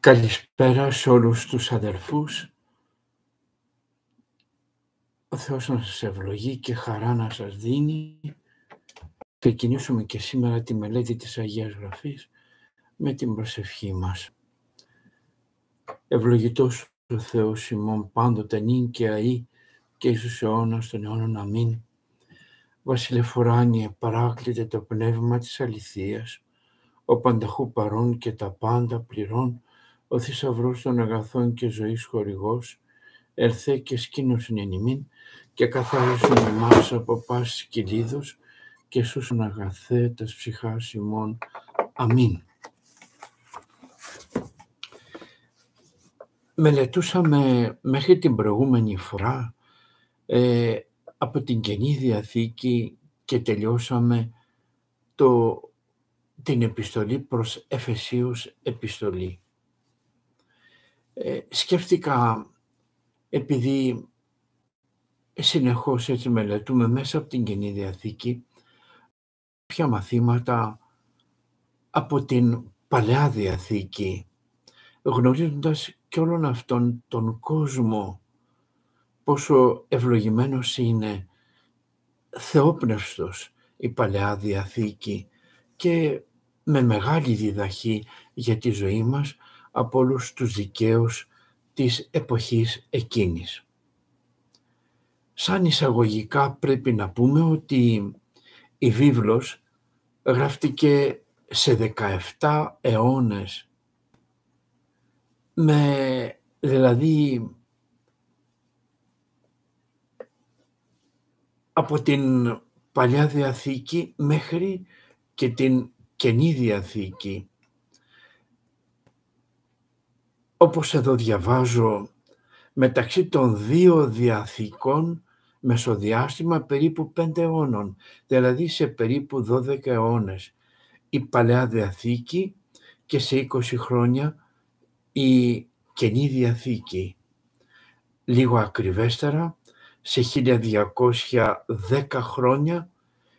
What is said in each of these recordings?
Καλησπέρα σε όλους τους αδερφούς. Ο Θεός να σας ευλογεί και χαρά να σας δίνει. Ξεκινήσουμε και σήμερα τη μελέτη της Αγίας Γραφής με την προσευχή μας. Ευλογητός ο Θεός ημών πάντοτε νυν και αΐ και εις αιώνας των αιώνων αμήν. Βασιλεφοράνιε παράκλητε το πνεύμα της αληθείας, ο πανταχού παρών και τα πάντα πληρών, ο θησαυρός των αγαθών και ζωής χορηγός, ερθέ και σκήνωσιν εν ημίν και καθάρισον εμάς από πάσης κυλίδους και σούσον αγαθέ τας ψυχάς ημών. Αμήν. Μελετούσαμε μέχρι την προηγούμενη φορά ε, από την Καινή Διαθήκη και τελειώσαμε το, την επιστολή προς Εφεσίους επιστολή. Ε, σκέφτηκα, επειδή συνεχώς έτσι μελετούμε μέσα από την Καινή Διαθήκη, ποια μαθήματα από την Παλαιά Διαθήκη, γνωρίζοντας και όλον αυτόν τον κόσμο, πόσο ευλογημένος είναι, θεόπνευστος η Παλαιά Διαθήκη και με μεγάλη διδαχή για τη ζωή μας, από όλους τους δικαίους της εποχής εκείνης. Σαν εισαγωγικά πρέπει να πούμε ότι η βίβλος γράφτηκε σε 17 αιώνες με δηλαδή από την Παλιά Διαθήκη μέχρι και την Καινή Διαθήκη όπως εδώ διαβάζω, μεταξύ των δύο διαθήκων μεσοδιάστημα περίπου πέντε αιώνων, δηλαδή σε περίπου 12 αιώνες η Παλαιά Διαθήκη και σε 20 χρόνια η Καινή Διαθήκη. Λίγο ακριβέστερα, σε 1210 χρόνια,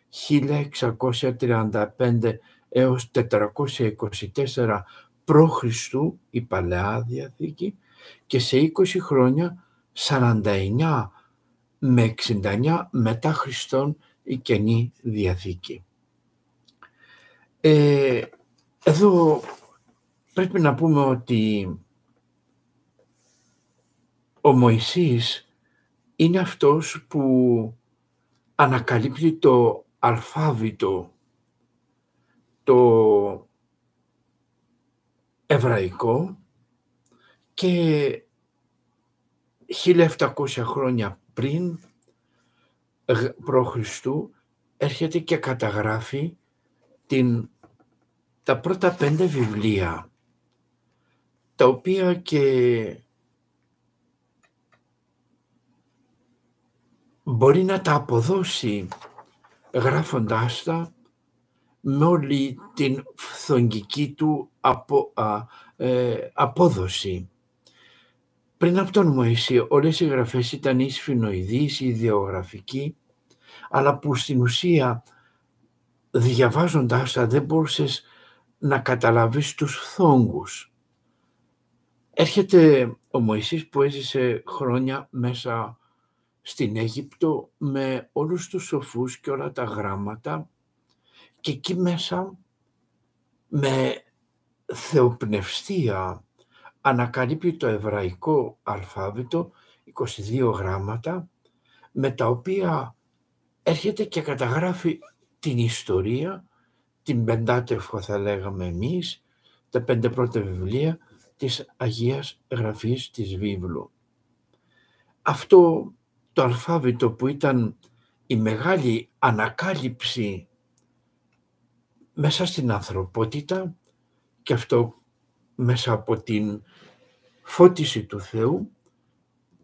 1635 έως 424 π.Χ. η Παλαιά Διαθήκη και σε 20 χρόνια 49 με 69 μετά Χριστόν η Καινή Διαθήκη. Ε, εδώ πρέπει να πούμε ότι ο Μωυσής είναι αυτός που ανακαλύπτει το αλφάβητο, το εβραϊκό και 1700 χρόνια πριν π.Χ. έρχεται και καταγράφει την, τα πρώτα πέντε βιβλία τα οποία και μπορεί να τα αποδώσει γράφοντάς τα με όλη την φθογγική του απο, ε, απόδοση. Πριν από τον Μωυσή όλες οι γραφές ήταν ή σφινοειδείς ή ιδεογραφικοί, αλλά που στην ουσία διαβάζοντάς τα δεν μπορούσες να καταλαβείς τους φθόγκους. Έρχεται ο Μωυσής που έζησε χρόνια μέσα στην Αίγυπτο με όλους τους σοφούς και όλα τα γράμματα και εκεί μέσα με θεοπνευστία ανακαλύπτει το εβραϊκό αλφάβητο, 22 γράμματα, με τα οποία έρχεται και καταγράφει την ιστορία, την πεντάτευχο θα λέγαμε εμείς, τα πέντε πρώτα βιβλία της Αγίας Γραφής της Βίβλου. Αυτό το αλφάβητο που ήταν η μεγάλη ανακάλυψη μέσα στην ανθρωπότητα και αυτό μέσα από την φώτιση του Θεού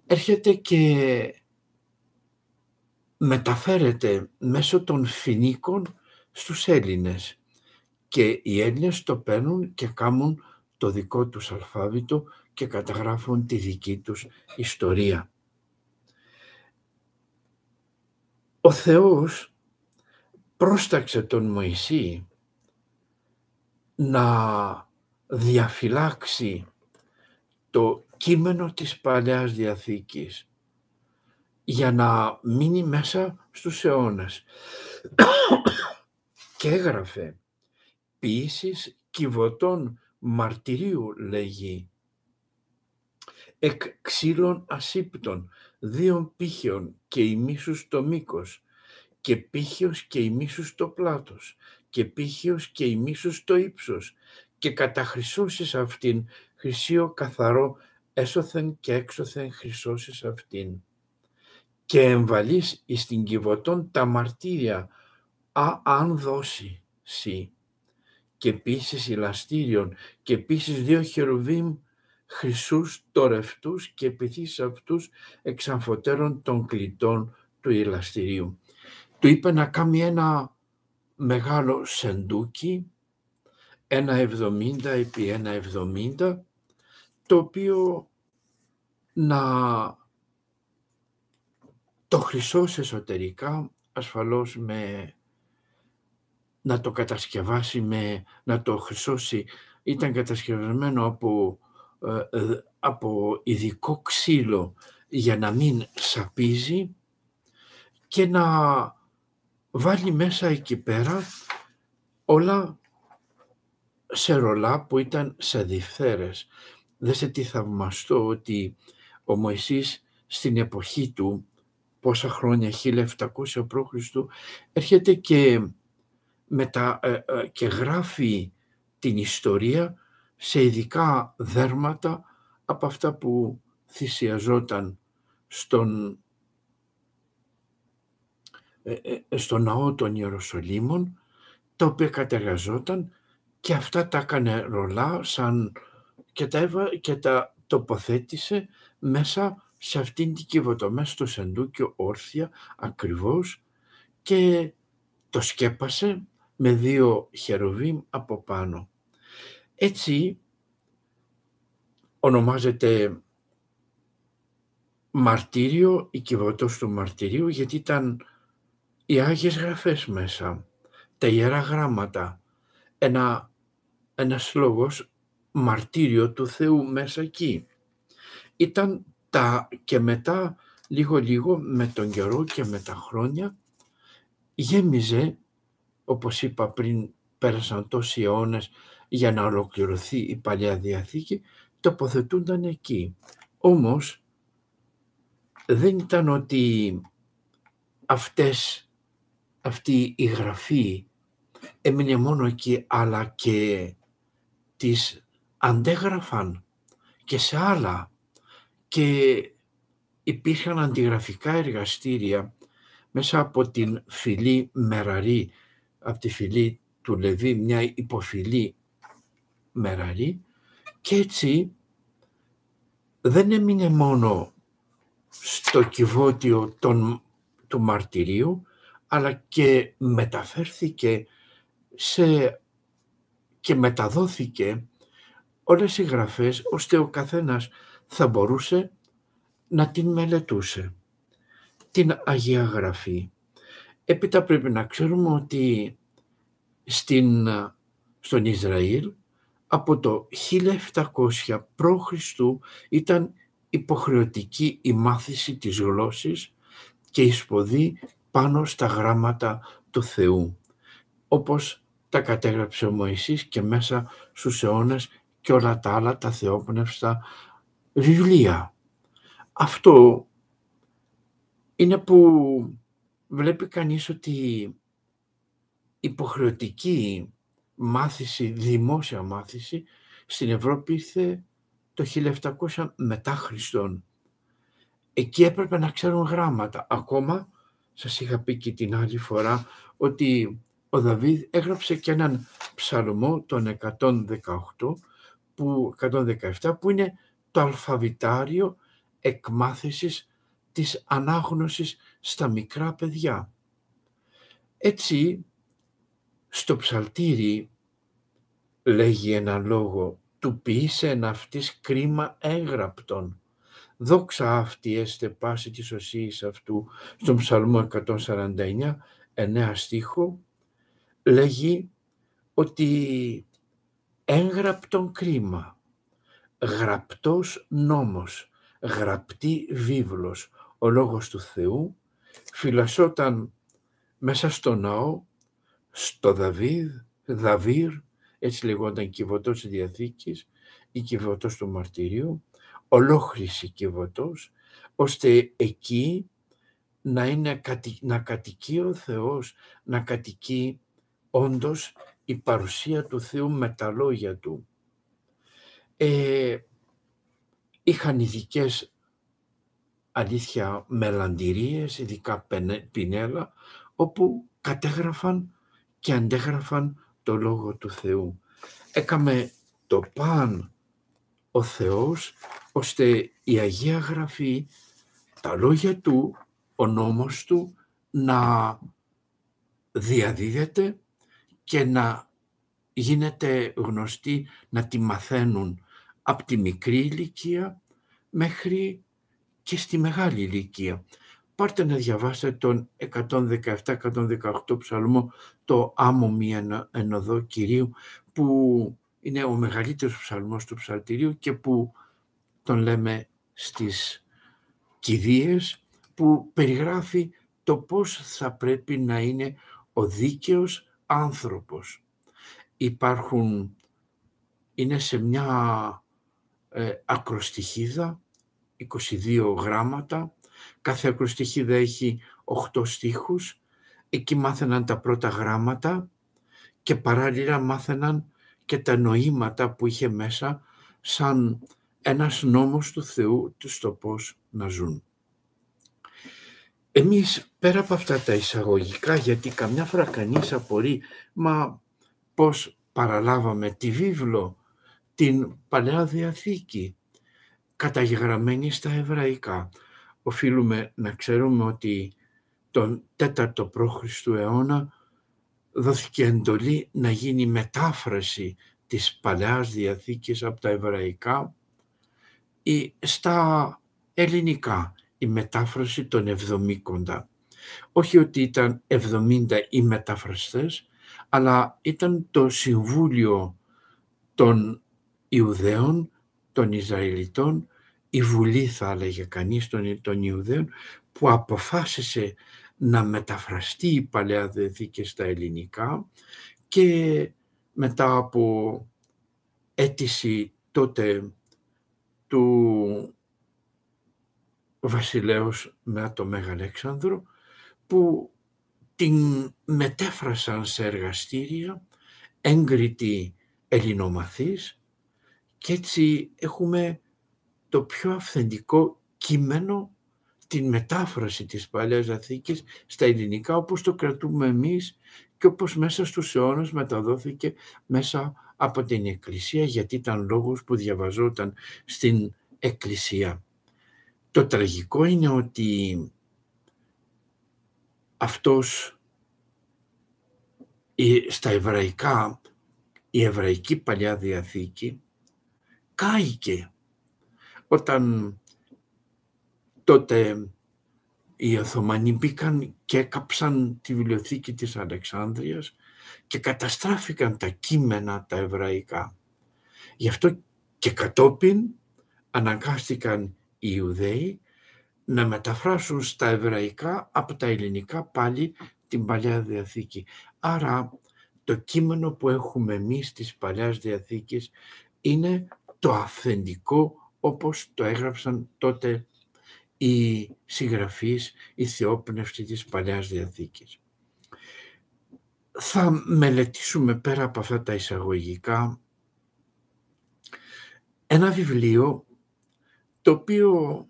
έρχεται και μεταφέρεται μέσω των φινίκων στους Έλληνες και οι Έλληνες το παίρνουν και κάνουν το δικό τους αλφάβητο και καταγράφουν τη δική τους ιστορία. Ο Θεός πρόσταξε τον Μωυσή να διαφυλάξει το κείμενο της Παλαιάς Διαθήκης για να μείνει μέσα στους αιώνες. και έγραφε ποιήσεις κυβωτών μαρτυρίου λέγει εκ ξύλων ασύπτων, δύο πύχεων και ημίσους το μήκος και πύχιος και ημίσους το πλάτος και πύχιος και ημίσους το ύψος και καταχρυσώσεις αυτήν χρυσίο καθαρό έσωθεν και έξωθεν χρυσώσεις αυτήν και εμβαλείς εις την κυβωτών τα μαρτύρια α, αν δώσει σύ και επίσης ηλαστήριον και επίσης δύο χερουβίμ χρυσούς τορευτούς και επιθύσεις αυτούς εξαμφωτέρων των κλητών του ηλαστηρίου. Του είπε να κάνει ένα μεγάλο σεντούκι, ένα 70 επί ένα 70, το οποίο να το χρυσώσει εσωτερικά, ασφαλώς με να το κατασκευάσει, με, να το χρυσώσει. Ήταν κατασκευασμένο από, ε, ε, από ειδικό ξύλο για να μην σαπίζει και να βάλει μέσα εκεί πέρα όλα σε ρολά που ήταν σε διφθέρες. Δέστε τι θαυμαστό ότι ο Μωυσής στην εποχή του, πόσα χρόνια, 1700 π.Χ. έρχεται και, μετα, ε, ε, και γράφει την ιστορία σε ειδικά δέρματα από αυτά που θυσιαζόταν στον, ε, στο ναό των Ιεροσολύμων, τα οποία κατεργαζόταν και αυτά τα έκανε ρολά σαν και τα, και τα τοποθέτησε μέσα σε αυτήν την κύβωτο, μέσα στο σεντούκιο όρθια ακριβώς και το σκέπασε με δύο χεροβίμ από πάνω. Έτσι ονομάζεται μαρτύριο, η κυβωτός του μαρτυρίου, γιατί ήταν οι Άγιες Γραφές μέσα, τα Ιερά Γράμματα, ένα, ένας λόγος μαρτύριο του Θεού μέσα εκεί. Ήταν τα και μετά λίγο λίγο με τον καιρό και με τα χρόνια γέμιζε, όπως είπα πριν πέρασαν τόσοι αιώνες για να ολοκληρωθεί η Παλιά Διαθήκη, τοποθετούνταν εκεί. Όμως δεν ήταν ότι αυτές, αυτή η γραφή έμεινε μόνο εκεί, αλλά και τις αντέγραφαν και σε άλλα. Και υπήρχαν αντιγραφικά εργαστήρια μέσα από την φυλή Μεραρή, από τη φυλή του Λεβί, μια υποφυλή Μεραρή. Και έτσι δεν έμεινε μόνο στο κυβότιο των, του μαρτυρίου, αλλά και μεταφέρθηκε σε, και μεταδόθηκε όλες οι γραφές, ώστε ο καθένας θα μπορούσε να την μελετούσε. Την Αγία Γραφή. Έπειτα πρέπει να ξέρουμε ότι στην, στον Ισραήλ από το 1700 π.Χ. ήταν υποχρεωτική η μάθηση της γλώσσης και η σποδή πάνω στα γράμματα του Θεού, όπως τα κατέγραψε ο Μωυσής και μέσα στους αιώνες και όλα τα άλλα τα θεόπνευστα βιβλία. Αυτό είναι που βλέπει κανείς ότι υποχρεωτική μάθηση, δημόσια μάθηση στην Ευρώπη ήρθε το 1700 μετά Χριστόν. Εκεί έπρεπε να ξέρουν γράμματα. Ακόμα, σας είχα πει και την άλλη φορά, ότι ο Δαβίδ έγραψε και έναν ψαλμό, τον 118, που, 117, που είναι το αλφαβητάριο εκμάθησης της ανάγνωσης στα μικρά παιδιά. Έτσι, στο ψαλτήρι λέγει ένα λόγο του ποιήσε αυτής κρίμα έγραπτον. Δόξα αυτή έστε πάση της οσίης αυτού στον ψαλμό 149, 9 στίχο, λέγει ότι έγραπτον κρίμα. γραπτός νόμος, γραπτή βίβλος, ο Λόγος του Θεού, φυλασσόταν μέσα στο ναό, στο Δαβίδ, Δαβύρ, έτσι λεγόταν κυβωτός της Διαθήκης ή κυβωτός του Μαρτυρίου, ολόχρηση κυβωτός, ώστε εκεί να, είναι, να κατοικεί ο Θεός, να κατοικεί όντως η παρουσία του Θεού με τα λόγια Του. Ε, είχαν ειδικές αλήθεια μελαντηρίες, ειδικά πινέλα, όπου κατέγραφαν και αντέγραφαν το Λόγο του Θεού. Έκαμε το παν ο Θεός, ώστε η Αγία Γραφή, τα λόγια Του, ο νόμος Του, να διαδίδεται και να γίνεται γνωστή, να τη μαθαίνουν από τη μικρή ηλικία μέχρι και στη μεγάλη ηλικία. Πάρτε να διαβάσετε τον 117-118 ψαλμό, το «Άμμο μη ενωδό Κυρίου», που είναι ο μεγαλύτερος ψαλμός του ψαλτηρίου και που τον λέμε στις κηδείες, που περιγράφει το πώς θα πρέπει να είναι ο δίκαιος άνθρωπος. Υπάρχουν, είναι σε μια ε, ακροστοιχίδα, 22 γράμματα, κάθε ακροστοιχίδα έχει 8 στίχους, εκεί μάθαιναν τα πρώτα γράμματα και παράλληλα μάθαιναν και τα νοήματα που είχε μέσα σαν ένας νόμος του Θεού τους στο πώς να ζουν. Εμείς πέρα από αυτά τα εισαγωγικά, γιατί καμιά φορά κανείς απορεί, μα πώς παραλάβαμε τη βίβλο, την Παλαιά Διαθήκη, καταγεγραμμένη στα εβραϊκά. Οφείλουμε να ξέρουμε ότι τον 4ο π.Χ. αιώνα δόθηκε εντολή να γίνει μετάφραση της Παλαιάς Διαθήκης από τα εβραϊκά ή στα ελληνικά η μετάφραση των εβδομήκοντα. Όχι ότι ήταν 70 οι μεταφραστές, αλλά ήταν το Συμβούλιο των Ιουδαίων, των Ισραηλιτών, η Βουλή θα έλεγε κανείς των, των Ιουδαίων, που αποφάσισε να μεταφραστεί η Παλαιά Διαθήκη στα ελληνικά και μετά από αίτηση τότε του βασιλέως με το Μέγα Αλέξανδρο που την μετέφρασαν σε εργαστήρια έγκριτοι ελληνομαθείς και έτσι έχουμε το πιο αυθεντικό κείμενο την μετάφραση της Παλαιάς Διαθήκης στα ελληνικά όπως το κρατούμε εμείς και όπως μέσα στους αιώνες μεταδόθηκε μέσα από την Εκκλησία γιατί ήταν λόγος που διαβαζόταν στην Εκκλησία. Το τραγικό είναι ότι αυτός στα εβραϊκά, η εβραϊκή Παλιά Διαθήκη κάηκε όταν τότε οι Οθωμανοί μπήκαν και έκαψαν τη βιβλιοθήκη της Αλεξάνδρειας και καταστράφηκαν τα κείμενα τα εβραϊκά. Γι' αυτό και κατόπιν αναγκάστηκαν οι Ιουδαίοι να μεταφράσουν στα εβραϊκά από τα ελληνικά πάλι την Παλιά Διαθήκη. Άρα το κείμενο που έχουμε εμείς της Παλιάς Διαθήκης είναι το αυθεντικό όπως το έγραψαν τότε οι συγγραφείς, οι θεόπνευστοι της Παλαιάς Διαθήκης. Θα μελετήσουμε πέρα από αυτά τα εισαγωγικά ένα βιβλίο το οποίο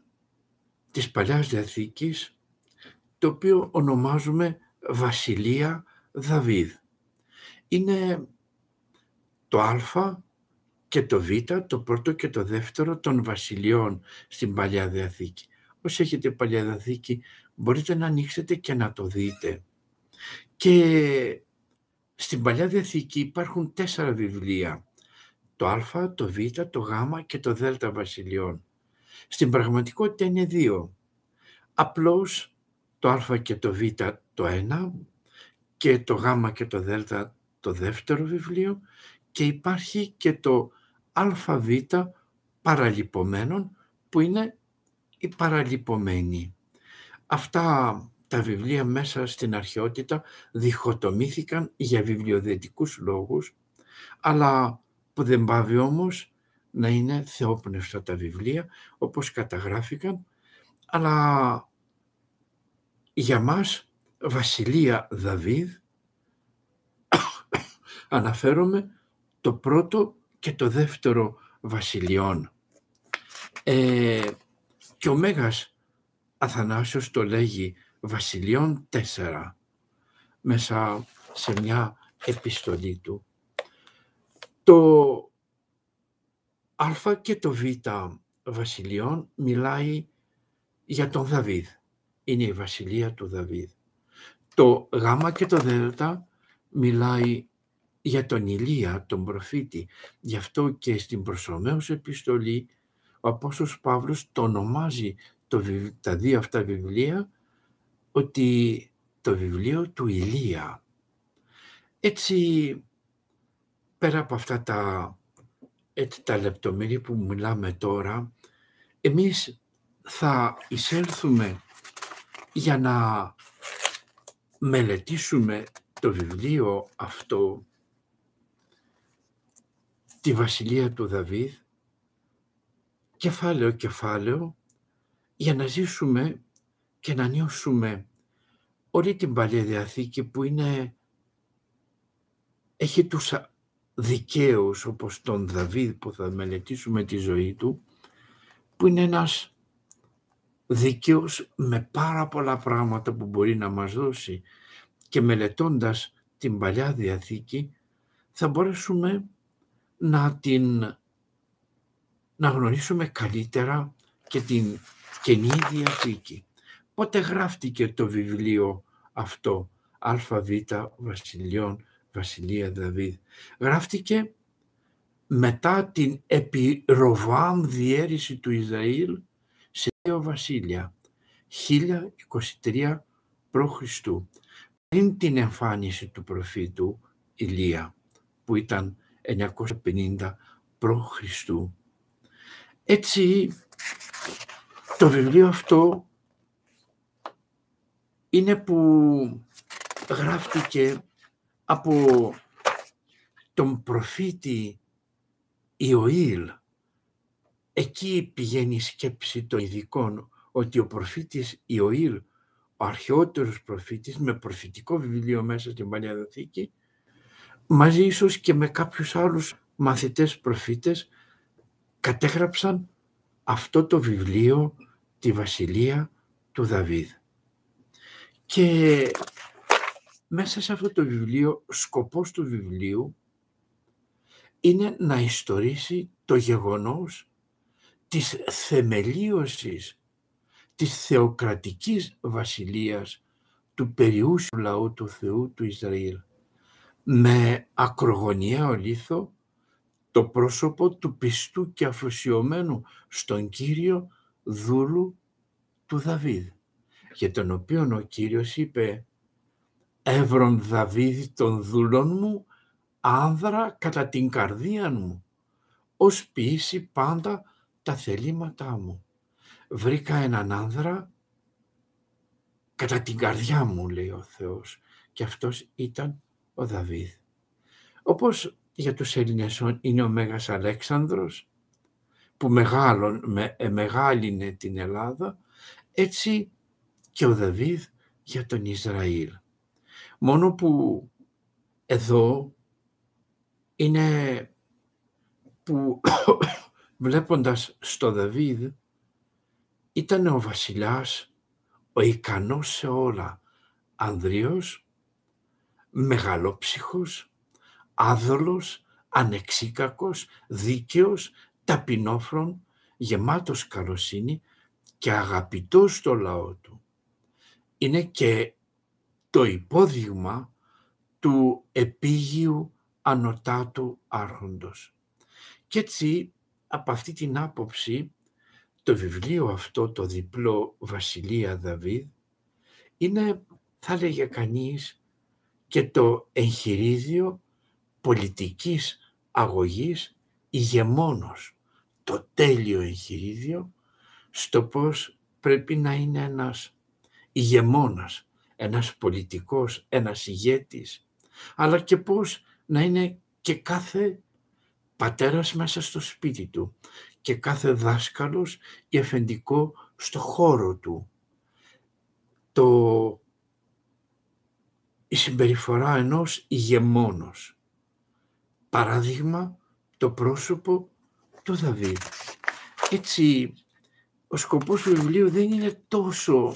της Παλαιάς Διαθήκης το οποίο ονομάζουμε Βασιλεία Δαβίδ. Είναι το Α και το Β, το πρώτο και το δεύτερο των βασιλειών στην Παλιά Διαθήκη. Όσοι έχετε Παλιά Διαθήκη μπορείτε να ανοίξετε και να το δείτε. Και στην Παλιά Διαθήκη υπάρχουν τέσσερα βιβλία. Το Α, το Β, το Γ και το Δ βασιλειών. Στην πραγματικότητα είναι δύο. Απλώς το Α και το Β το ένα και το Γ και το Δ το δεύτερο βιβλίο και υπάρχει και το ΑΒ παραλυπωμένων που είναι οι παραλυπωμένοι. Αυτά τα βιβλία μέσα στην αρχαιότητα διχοτομήθηκαν για βιβλιοδετικούς λόγους, αλλά που δεν πάβει όμως να είναι θεόπνευστα τα βιβλία, όπως καταγράφηκαν, αλλά για μας Βασιλεία Δαβίδ αναφέρομαι το πρώτο και το δεύτερο βασιλειών. Ε, και ο Μέγας Αθανάσιος το λέγει βασιλειών τέσσερα μέσα σε μια επιστολή του. Το Α και το Β βασιλειών μιλάει για τον Δαβίδ. Είναι η βασιλεία του Δαβίδ. Το Γ και το Δ μιλάει για τον Ηλία, τον προφήτη. Γι' αυτό και στην προσωμαίως επιστολή ο Απόστολος Παύλος το ονομάζει το, τα δύο αυτά βιβλία ότι το βιβλίο του Ηλία. Έτσι, πέρα από αυτά τα, έτσι, τα λεπτομέρεια που μιλάμε τώρα, εμείς θα εισέλθουμε για να μελετήσουμε το βιβλίο αυτό, τη Βασιλεία του Δαβίδ, κεφάλαιο κεφάλαιο, για να ζήσουμε και να νιώσουμε όλη την Παλιά Διαθήκη που είναι, έχει τους δικαίους όπως τον Δαβίδ που θα μελετήσουμε τη ζωή του, που είναι ένας δικαίος με πάρα πολλά πράγματα που μπορεί να μας δώσει και μελετώντας την Παλιά Διαθήκη θα μπορέσουμε να την να γνωρίσουμε καλύτερα και την Καινή Διαθήκη. Πότε γράφτηκε το βιβλίο αυτό, ΑΒ Βασιλειών, Βασιλεία Δαβίδ; Γράφτηκε μετά την επιρροβάμ διέρηση του Ισραήλ σε δύο βασίλεια, 1023 π.Χ. πριν την εμφάνιση του προφήτου Ηλία, που ήταν 950 π.Χ. Έτσι, το βιβλίο αυτό είναι που γράφτηκε από τον προφήτη Ιωήλ. Εκεί πηγαίνει η σκέψη των ειδικών ότι ο προφήτης Ιωήλ, ο αρχαιότερος προφήτης με προφητικό βιβλίο μέσα στην Παλιά Δοθήκη, μαζί ίσως και με κάποιους άλλους μαθητές προφήτες, κατέγραψαν αυτό το βιβλίο, τη Βασιλεία του Δαβίδ. Και μέσα σε αυτό το βιβλίο, σκοπός του βιβλίου είναι να ιστορίσει το γεγονός της θεμελίωσης της θεοκρατικής βασιλείας του περιούσου λαού του Θεού του Ισραήλ με ακρογωνιαίο λίθο το πρόσωπο του πιστού και αφοσιωμένου στον Κύριο δούλου του Δαβίδ για τον οποίο ο Κύριος είπε «Εύρον Δαβίδ των δούλων μου, άνδρα κατά την καρδία μου, ως ποιήσει πάντα τα θελήματά μου. Βρήκα έναν άνδρα κατά την καρδιά μου, λέει ο Θεός, και αυτός ήταν ο Δαβίδ. Όπως για τους Έλληνες είναι ο Μέγας Αλέξανδρος, που μεγάλων, με, ε, μεγάλινε την Ελλάδα, έτσι και ο Δαβίδ για τον Ισραήλ. Μόνο που εδώ είναι που βλέποντας στο Δαβίδ ήταν ο βασιλιάς, ο ικανός σε όλα, ανδρείος, μεγαλόψυχος, άδολος, ανεξίκακος, δίκαιος, ταπεινόφρον, γεμάτος καλοσύνη και αγαπητός στο λαό του είναι και το υπόδειγμα του επίγειου ανωτάτου άρχοντος. Και έτσι, από αυτή την άποψη, το βιβλίο αυτό, το διπλό Βασιλεία Δαβίδ, είναι, θα λέγε κανείς, και το εγχειρίδιο πολιτικής αγωγής ηγεμόνος το τέλειο εγχειρίδιο στο πώς πρέπει να είναι ένας ηγεμόνας, ένας πολιτικός, ένας ηγέτης, αλλά και πώς να είναι και κάθε πατέρας μέσα στο σπίτι του και κάθε δάσκαλος ή αφεντικό στο χώρο του. Το, η συμπεριφορά ενός ηγεμόνος. Παράδειγμα, το πρόσωπο του Δαβίδ. Έτσι, ο σκοπός του βιβλίου δεν είναι τόσο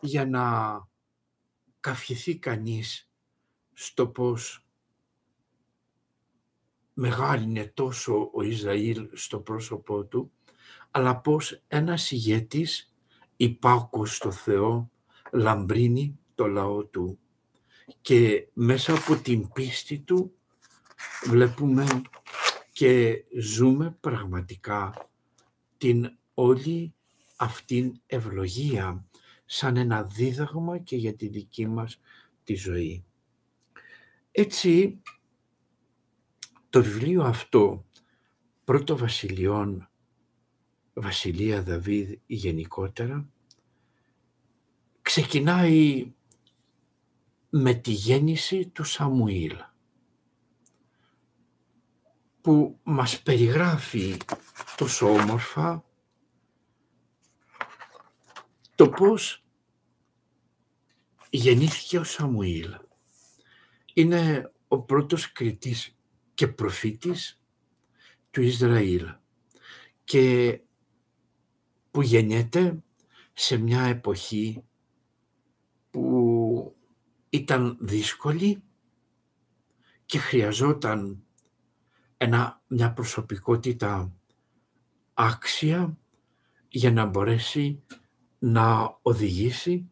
για να καυχηθεί κανείς στο πώς μεγάλη είναι τόσο ο Ισραήλ στο πρόσωπό του, αλλά πως ένας ηγέτης υπάκου στο Θεό λαμπρύνει το λαό του και μέσα από την πίστη του βλέπουμε και ζούμε πραγματικά την όλη αυτήν ευλογία σαν ένα δίδαγμα και για τη δική μας τη ζωή. Έτσι, το βιβλίο αυτό, πρώτο βασιλιών, Βασιλεία Δαβίδ γενικότερα, ξεκινάει με τη γέννηση του Σαμουήλ που μας περιγράφει τόσο όμορφα το πώς γεννήθηκε ο Σαμουήλ. Είναι ο πρώτος κριτής και προφήτης του Ισραήλ και που γεννιέται σε μια εποχή που ήταν δύσκολη και χρειαζόταν ένα, μια προσωπικότητα άξια για να μπορέσει να οδηγήσει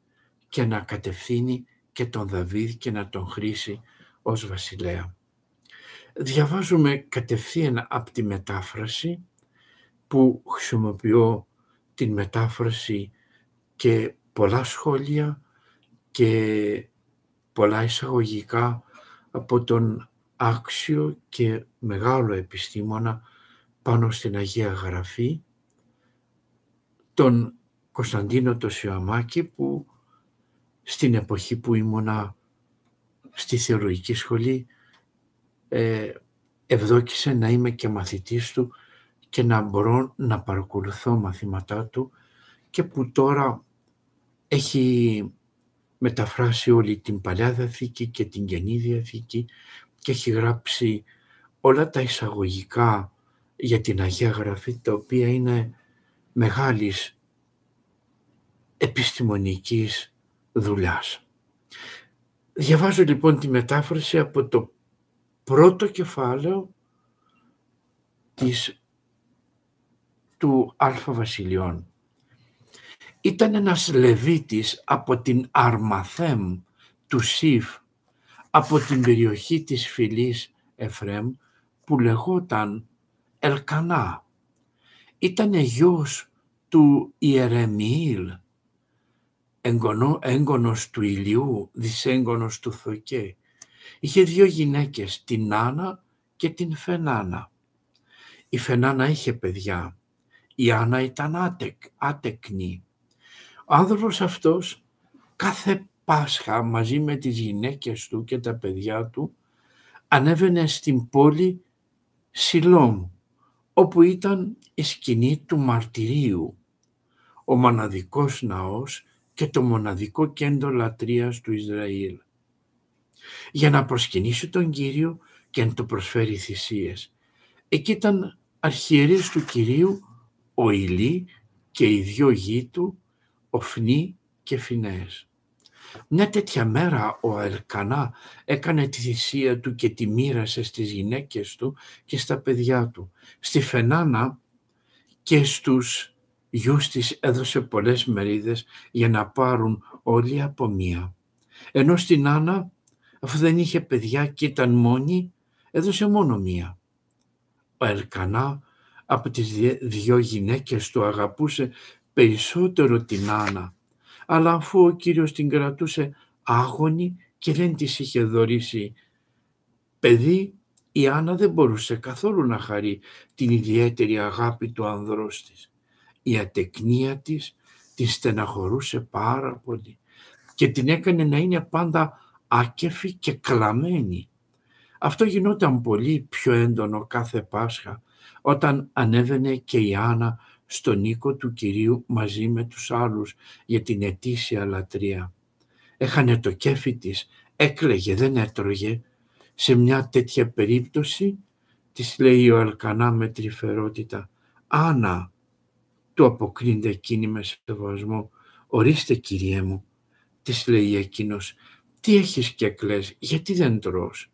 και να κατευθύνει και τον Δαβίδ και να τον χρήσει ως βασιλέα. Διαβάζουμε κατευθείαν από τη μετάφραση που χρησιμοποιώ την μετάφραση και πολλά σχόλια και πολλά εισαγωγικά από τον άξιο και μεγάλο επιστήμονα πάνω στην Αγία Γραφή, τον Κωνσταντίνο το Σιωαμάκη που στην εποχή που ήμουνα στη θεολογική σχολή ε, ευδόκησε να είμαι και μαθητής του και να μπορώ να παρακολουθώ μαθήματά του και που τώρα έχει μεταφράσει όλη την Παλιά Διαθήκη και την Καινή Διαθήκη και έχει γράψει όλα τα εισαγωγικά για την Αγία Γραφή τα οποία είναι μεγάλης επιστημονικής δουλειάς. Διαβάζω λοιπόν τη μετάφραση από το πρώτο κεφάλαιο της, του Αλφα Βασιλειών. Ήταν ένας Λεβίτης από την Αρμαθέμ του Σιφ, από την περιοχή της φυλής Εφρέμ, που λεγόταν Ελκανά. Ήταν γιος του Ιερεμιήλ, έγγονος του Ηλιού, δυσέγγονος του Θοκέ Είχε δύο γυναίκες, την Άννα και την Φενάνα. Η Φενάνα είχε παιδιά. Η Άννα ήταν άτεκ, άτεκνη. Ο άνθρωπος αυτός κάθε Πάσχα μαζί με τις γυναίκες του και τα παιδιά του ανέβαινε στην πόλη Σιλόμ, όπου ήταν η σκηνή του μαρτυρίου, ο μοναδικός ναός και το μοναδικό κέντρο λατρείας του Ισραήλ για να προσκυνήσει τον Κύριο και να του προσφέρει θυσίες. Εκεί ήταν αρχιερείς του Κυρίου ο Ηλί και οι δυο γη του, Οφνή και Φινές. Μια τέτοια μέρα ο Ελκανά έκανε τη θυσία του και τη μοίρασε στις γυναίκες του και στα παιδιά του. Στη Φενάνα και στους γιους της έδωσε πολλές μερίδες για να πάρουν όλοι από μία. Ενώ στην Άννα αφού δεν είχε παιδιά και ήταν μόνη, έδωσε μόνο μία. Ο Ελκανά από τις δυο γυναίκες του αγαπούσε περισσότερο την Άννα, αλλά αφού ο Κύριος την κρατούσε άγωνη και δεν της είχε δωρήσει παιδί, η Άννα δεν μπορούσε καθόλου να χαρεί την ιδιαίτερη αγάπη του ανδρός της. Η ατεκνία της την στεναχωρούσε πάρα πολύ και την έκανε να είναι πάντα άκεφη και κλαμμένη. Αυτό γινόταν πολύ πιο έντονο κάθε Πάσχα όταν ανέβαινε και η Άννα στον οίκο του Κυρίου μαζί με τους άλλους για την ετήσια λατρεία. Έχανε το κέφι της, έκλαιγε, δεν έτρωγε. Σε μια τέτοια περίπτωση της λέει ο Αλκανά με τρυφερότητα «Άννα, του αποκρίνεται εκείνη με σεβασμό. «Ορίστε Κύριέ μου», της λέει εκείνος, «τι έχεις και κλαις, γιατί δεν τρως,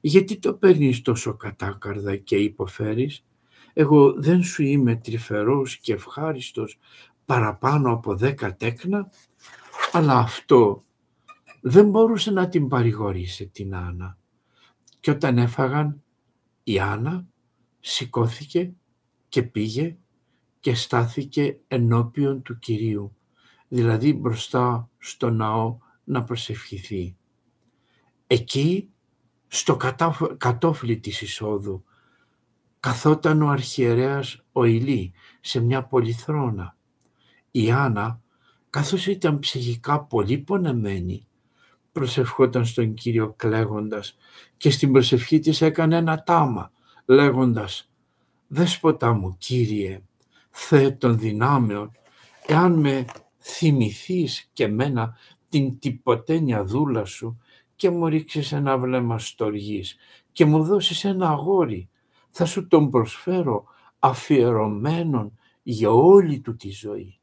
γιατί το παίρνεις τόσο κατάκαρδα και υποφέρεις, εγώ δεν σου είμαι τρυφερός και ευχάριστος παραπάνω από δέκα τέκνα, αλλά αυτό δεν μπορούσε να την παρηγορήσει την Άννα. Και όταν έφαγαν, η Άννα σηκώθηκε και πήγε και στάθηκε ενώπιον του Κυρίου, δηλαδή μπροστά στο ναό να προσευχηθεί. Εκεί, στο κατόφλι της εισόδου, καθόταν ο αρχιερέας ο Ηλί σε μια πολυθρόνα. Η Άννα, καθώς ήταν ψυχικά πολύ πονεμένη, προσευχόταν στον Κύριο κλαίγοντας και στην προσευχή της έκανε ένα τάμα λέγοντας «Δέσποτα μου Κύριε, Θεέ των δυνάμεων, εάν με θυμηθείς και μένα την τυποτένια δούλα σου και μου ρίξεις ένα βλέμμα στοργής και μου δώσεις ένα αγόρι, θα σου τον προσφέρω αφιερωμένον για όλη του τη ζωή.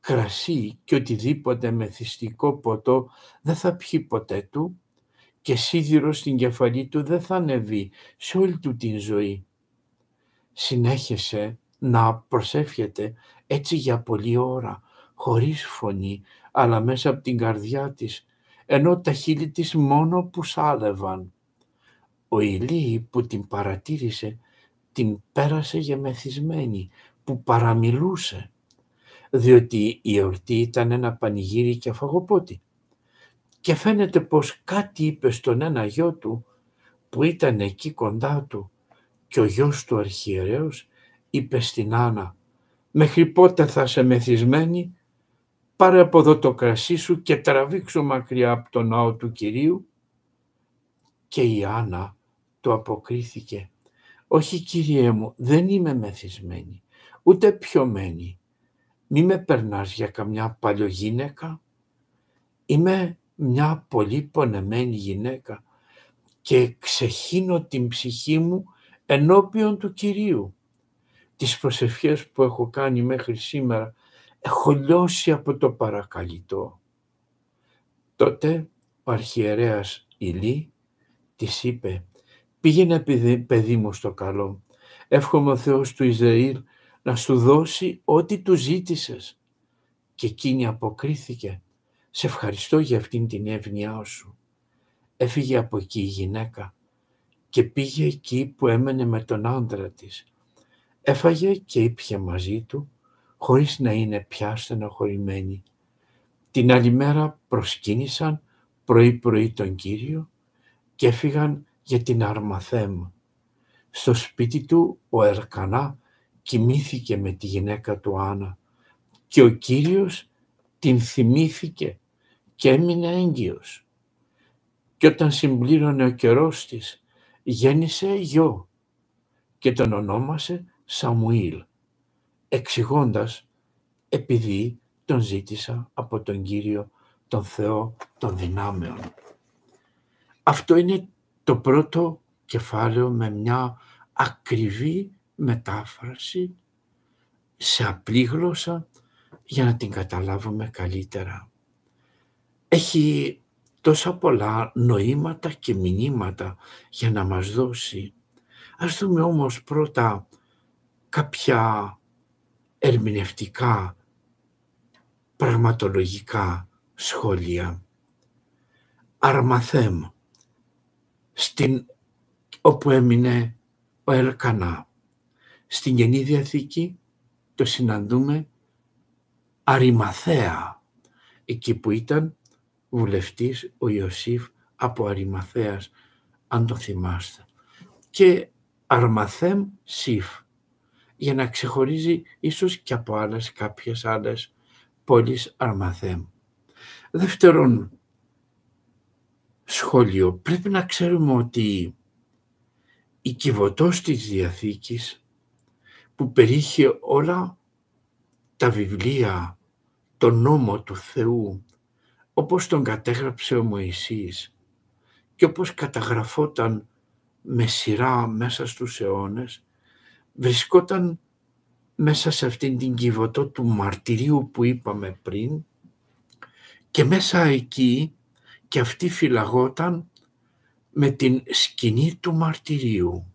Κρασί και οτιδήποτε μεθυστικό ποτό δεν θα πιει ποτέ του και σίδηρο στην κεφαλή του δεν θα ανεβεί σε όλη του την ζωή. Συνέχισε να προσεύχεται έτσι για πολλή ώρα, χωρίς φωνή, αλλά μέσα από την καρδιά της, ενώ τα χείλη της μόνο που σάλευαν. Ο Ηλί που την παρατήρησε, την πέρασε για μεθυσμένη, που παραμιλούσε, διότι η εορτή ήταν ένα πανηγύρι και φαγοπότη. Και φαίνεται πως κάτι είπε στον ένα γιο του, που ήταν εκεί κοντά του, και ο γιος του αρχιερέως είπε στην Άννα «Μέχρι πότε θα σε μεθυσμένη, πάρε από εδώ το κρασί σου και τραβήξω μακριά από το ναό του Κυρίου». Και η Άννα το αποκρίθηκε «Όχι Κύριέ μου, δεν είμαι μεθυσμένη, ούτε πιωμένη. Μη με περνάς για καμιά παλιογίνεκα. Είμαι μια πολύ πονεμένη γυναίκα και ξεχύνω την ψυχή μου ενώπιον του Κυρίου τις προσευχές που έχω κάνει μέχρι σήμερα έχω λιώσει από το παρακαλυτό. Τότε ο αρχιερέας Ηλί της είπε «Πήγαινε παιδί μου στο καλό, εύχομαι ο Θεός του Ισραήλ να σου δώσει ό,τι του ζήτησες». Και εκείνη αποκρίθηκε «Σε ευχαριστώ για αυτήν την εύνοιά σου». Έφυγε από εκεί η γυναίκα και πήγε εκεί που έμενε με τον άντρα της Έφαγε και ήπια μαζί του, χωρίς να είναι πια στενοχωρημένη. Την άλλη μέρα προσκύνησαν πρωί-πρωί τον Κύριο και έφυγαν για την Αρμαθέμ. Στο σπίτι του ο Ερκανά κοιμήθηκε με τη γυναίκα του Άννα και ο Κύριος την θυμήθηκε και έμεινε έγκυος. Και όταν συμπλήρωνε ο καιρός της, γέννησε γιο και τον ονόμασε Σαμουήλ, εξηγώντας επειδή τον ζήτησα από τον Κύριο, τον Θεό των δυνάμεων. Αυτό είναι το πρώτο κεφάλαιο με μια ακριβή μετάφραση σε απλή γλώσσα για να την καταλάβουμε καλύτερα. Έχει τόσα πολλά νοήματα και μηνύματα για να μας δώσει. Ας δούμε όμως πρώτα κάποια ερμηνευτικά, πραγματολογικά σχόλια. Αρμαθέμ, στην, όπου έμεινε ο Ελκανά. Στην Καινή Διαθήκη το συναντούμε Αριμαθέα, εκεί που ήταν βουλευτής ο Ιωσήφ από Αριμαθέας, αν το θυμάστε. και Αρμαθέμ Σιφ για να ξεχωρίζει ίσως και από άλλες κάποιες άλλες πόλεις Αρμαθέμ. Δεύτερον, σχόλιο. Πρέπει να ξέρουμε ότι η κυβωτός της Διαθήκης που περίχε όλα τα βιβλία, τον νόμο του Θεού, όπως τον κατέγραψε ο Μωυσής και όπως καταγραφόταν με σειρά μέσα στους αιώνες, βρισκόταν μέσα σε αυτήν την κυβωτό του μαρτυρίου που είπαμε πριν και μέσα εκεί και αυτή φυλαγόταν με την σκηνή του μαρτυρίου.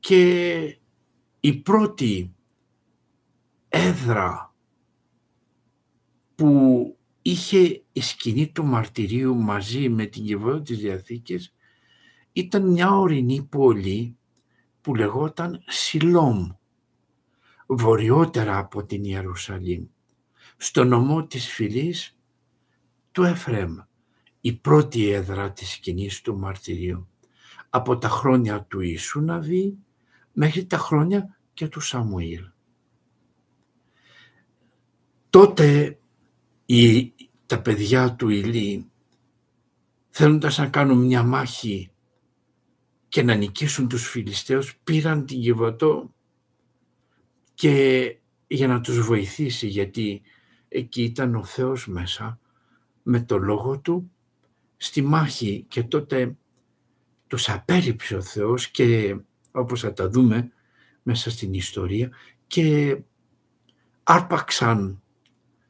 Και η πρώτη έδρα που είχε η σκηνή του μαρτυρίου μαζί με την κυβότητα της Διαθήκης ήταν μια ορεινή πόλη που λεγόταν Σιλόμ, βορειότερα από την Ιερουσαλήμ, στο νομό της φυλής του Εφρέμ, η πρώτη έδρα της σκηνής του μαρτυρίου, από τα χρόνια του Ιησού Ναβί μέχρι τα χρόνια και του Σαμουήλ. Τότε οι, τα παιδιά του Ηλί θέλοντας να κάνουν μια μάχη και να νικήσουν τους Φιλιστέους πήραν την Κιβωτό και για να τους βοηθήσει γιατί εκεί ήταν ο Θεός μέσα με το λόγο του στη μάχη και τότε τους απέρριψε ο Θεός και όπως θα τα δούμε μέσα στην ιστορία και άρπαξαν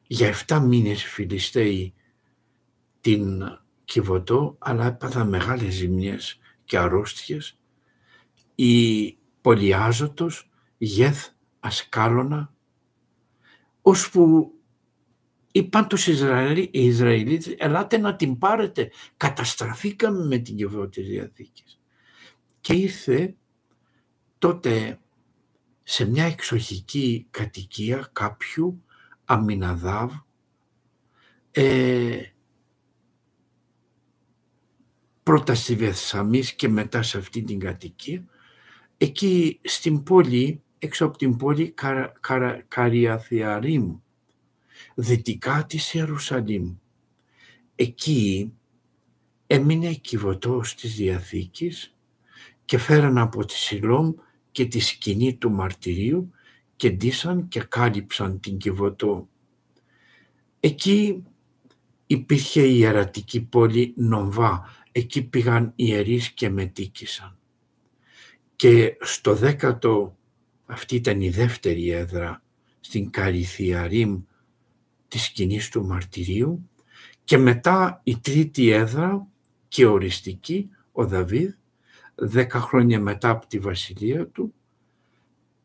για 7 μήνες οι Φιλιστέοι την Κιβωτό αλλά έπαθαν μεγάλες ζημιές και αρρώστιες. Η Πολυάζωτος, Γεθ, Ασκάλωνα ώσπου είπαν τους Ισραηλί, οι Ισραηλίτες ελάτε να την πάρετε. Καταστραφήκαμε με την Κιβωτό της Διαθήκης. Και ήρθε τότε σε μια εξοχική κατοικία κάποιου Αμιναδάβ ε, πρώτα στη Βεθσαμής και μετά σε αυτή την κατοικία. Εκεί στην πόλη, έξω από την πόλη Καρα, Καρα, Καριαθιαρίμ δυτικά της Ιερουσαλήμ εκεί έμεινε κυβωτός της Διαθήκης και φέραν από τη Σιλόμ και τη σκηνή του μαρτυρίου και ντύσαν και κάλυψαν την Κιβωτό. Εκεί υπήρχε η ιερατική πόλη Νομβά, εκεί πήγαν οι ιερείς και μετήκησαν. Και στο δέκατο, αυτή ήταν η δεύτερη έδρα, στην Καριθιαρήμ της σκηνής του μαρτυρίου και μετά η τρίτη έδρα και οριστική, ο Δαβίδ, δέκα χρόνια μετά από τη βασιλεία του,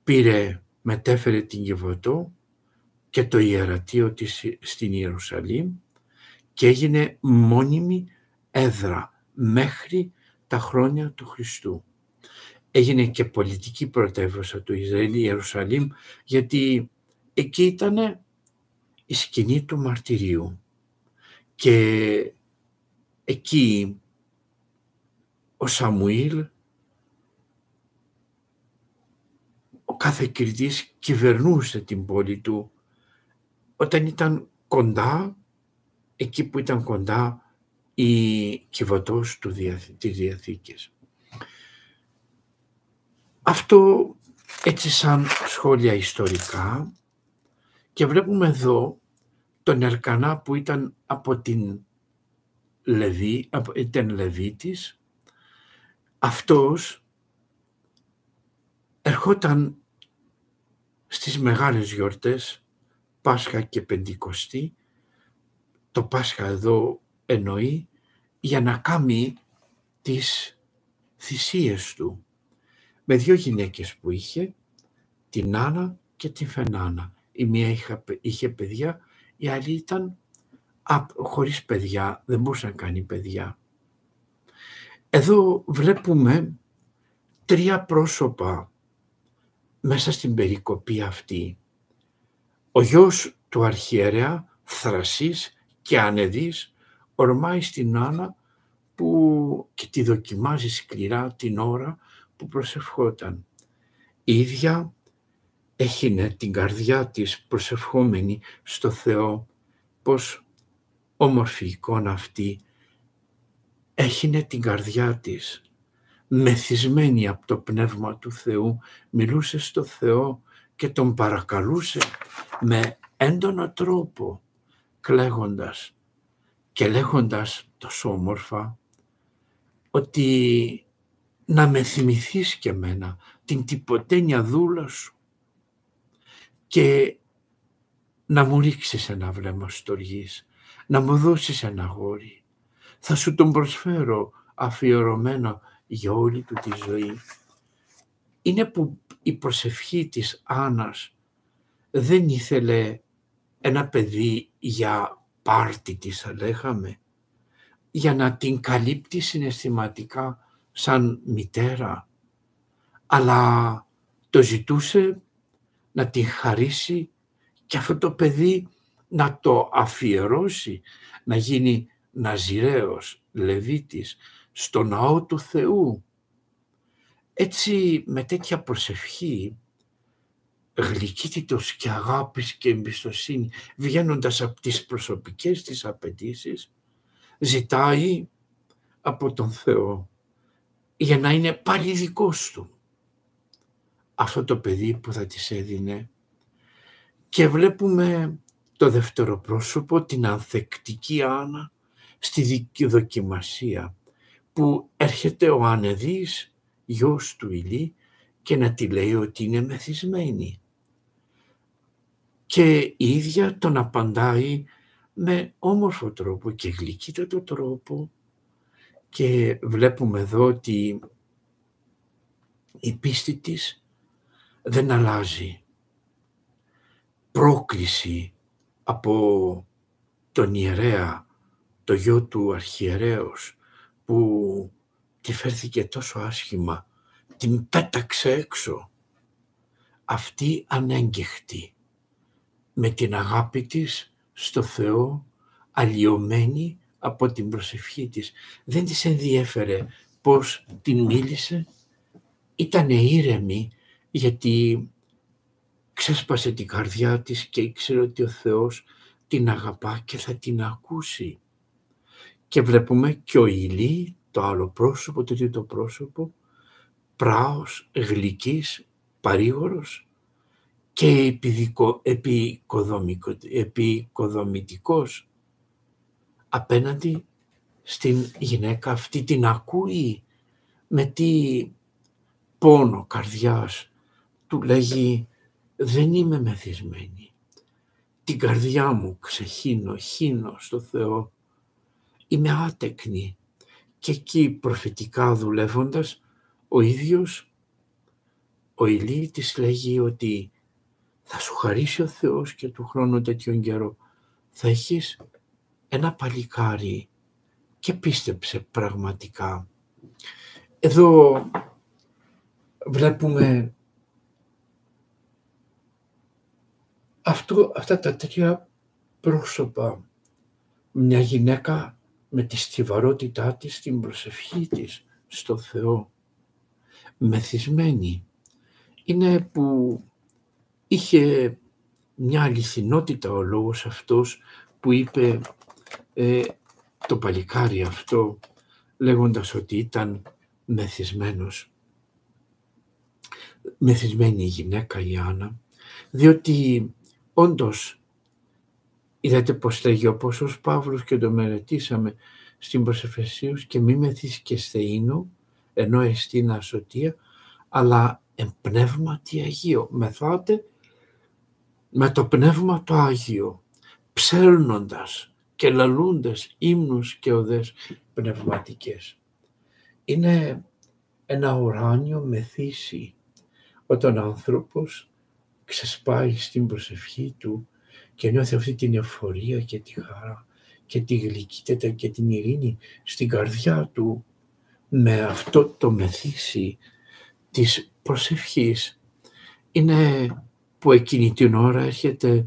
πήρε, μετέφερε την Κιβωτό και το ιερατείο της στην Ιερουσαλήμ και έγινε μόνιμη έδρα μέχρι τα χρόνια του Χριστού. Έγινε και πολιτική πρωτεύουσα του Ισραήλ, η Ιερουσαλήμ, γιατί εκεί ήταν η σκηνή του μαρτυρίου. Και εκεί ο Σαμουήλ, ο κάθε κριτής κυβερνούσε την πόλη του όταν ήταν κοντά, εκεί που ήταν κοντά η κυβωτός του, της Διαθήκης. Αυτό έτσι σαν σχόλια ιστορικά και βλέπουμε εδώ τον Ερκανά που ήταν από την Λεβί, ήταν Λεβίτης αυτός ερχόταν στις μεγάλες γιορτές, Πάσχα και Πεντηκοστή, το Πάσχα εδώ εννοεί, για να κάνει τις θυσίες του. Με δύο γυναίκες που είχε, την Άννα και την Φενάνα. Η μία είχε παιδιά, η άλλη ήταν χωρίς παιδιά, δεν μπορούσε να κάνει παιδιά. Εδώ βλέπουμε τρία πρόσωπα μέσα στην περικοπή αυτή. Ο γιος του αρχιερέα Θρασής και Ανεδής ορμάει στην Άννα που και τη δοκιμάζει σκληρά την ώρα που προσευχόταν. Η ίδια έχινε την καρδιά της προσευχόμενη στο Θεό, πως όμορφη εικόνα αυτή έχινε την καρδιά της. Μεθυσμένη από το Πνεύμα του Θεού, μιλούσε στο Θεό και τον παρακαλούσε με έντονο τρόπο, κλαίγοντας και λέγοντας τόσο όμορφα ότι να με θυμηθείς και μένα την τυποτένια δούλα σου και να μου ρίξεις ένα βλέμμα στοργής, να μου δώσεις ένα γόρι. Θα σου τον προσφέρω αφιερωμένο για όλη του τη ζωή. Είναι που η προσευχή της Άννας δεν ήθελε ένα παιδί για πάρτι της θα λέγαμε, για να την καλύπτει συναισθηματικά σαν μητέρα, αλλά το ζητούσε να την χαρίσει και αυτό το παιδί να το αφιερώσει, να γίνει ναζιραίος, λεβίτης, στο ναό του Θεού. Έτσι με τέτοια προσευχή, γλυκύτητος και αγάπης και εμπιστοσύνη, βγαίνοντας από τις προσωπικές της απαιτήσεις, ζητάει από τον Θεό για να είναι πάλι δικός του αυτό το παιδί που θα της έδινε και βλέπουμε το δεύτερο πρόσωπο, την ανθεκτική Άννα στη δοκιμασία που έρχεται ο Ανεδής, γιος του Ηλί, και να τη λέει ότι είναι μεθυσμένη. Και η ίδια τον απαντάει με όμορφο τρόπο και γλυκύτατο τρόπο και βλέπουμε εδώ ότι η πίστη της δεν αλλάζει. Πρόκληση από τον ιερέα, το γιο του αρχιερέως, που τη φέρθηκε τόσο άσχημα, την πέταξε έξω. Αυτή ανέγκεχτη, με την αγάπη της στο Θεό, αλλοιωμένη από την προσευχή της. Δεν της ενδιέφερε πώς την μίλησε, ήταν ήρεμη γιατί ξέσπασε την καρδιά της και ήξερε ότι ο Θεός την αγαπά και θα την ακούσει. Και βλέπουμε και ο Ηλί, το άλλο πρόσωπο, το τρίτο πρόσωπο, πράος, γλυκής, παρήγορος και επικοδομητικός απέναντι στην γυναίκα αυτή την ακούει με τι πόνο καρδιάς του λέγει δεν είμαι μεθυσμένη. Την καρδιά μου ξεχύνω, χύνω στο Θεό είμαι άτεκνη. Και εκεί προφητικά δουλεύοντας, ο ίδιος, ο Ηλί της λέγει ότι θα σου χαρίσει ο Θεός και του χρόνου τέτοιον καιρό. Θα έχεις ένα παλικάρι και πίστεψε πραγματικά. Εδώ βλέπουμε αυτό, αυτά τα τέτοια πρόσωπα. Μια γυναίκα με τη στιβαρότητά της, την προσευχή της στο Θεό, μεθυσμένη. Είναι που είχε μια αληθινότητα ο λόγος αυτός που είπε ε, το παλικάρι αυτό λέγοντας ότι ήταν μεθυσμένος. Μεθυσμένη η γυναίκα η Άννα, διότι όντως Είδατε πως λέγει ο Απόστολος Παύλος και το μελετήσαμε στην προσεφεσίους και μη μεθείς και στεΐνου, ενώ εστίν ασωτεία, αλλά εν πνεύματι Αγίο. Μεθάτε με το πνεύμα το Άγιο, ψέλνοντας και λαλούντας ύμνους και οδές πνευματικές. Είναι ένα ουράνιο μεθύσι όταν ο άνθρωπος ξεσπάει στην προσευχή του και νιώθει αυτή την εφορία και τη χαρά και τη γλυκύτητα και την ειρήνη στην καρδιά του με αυτό το μεθύσι της προσευχής. Είναι που εκείνη την ώρα έρχεται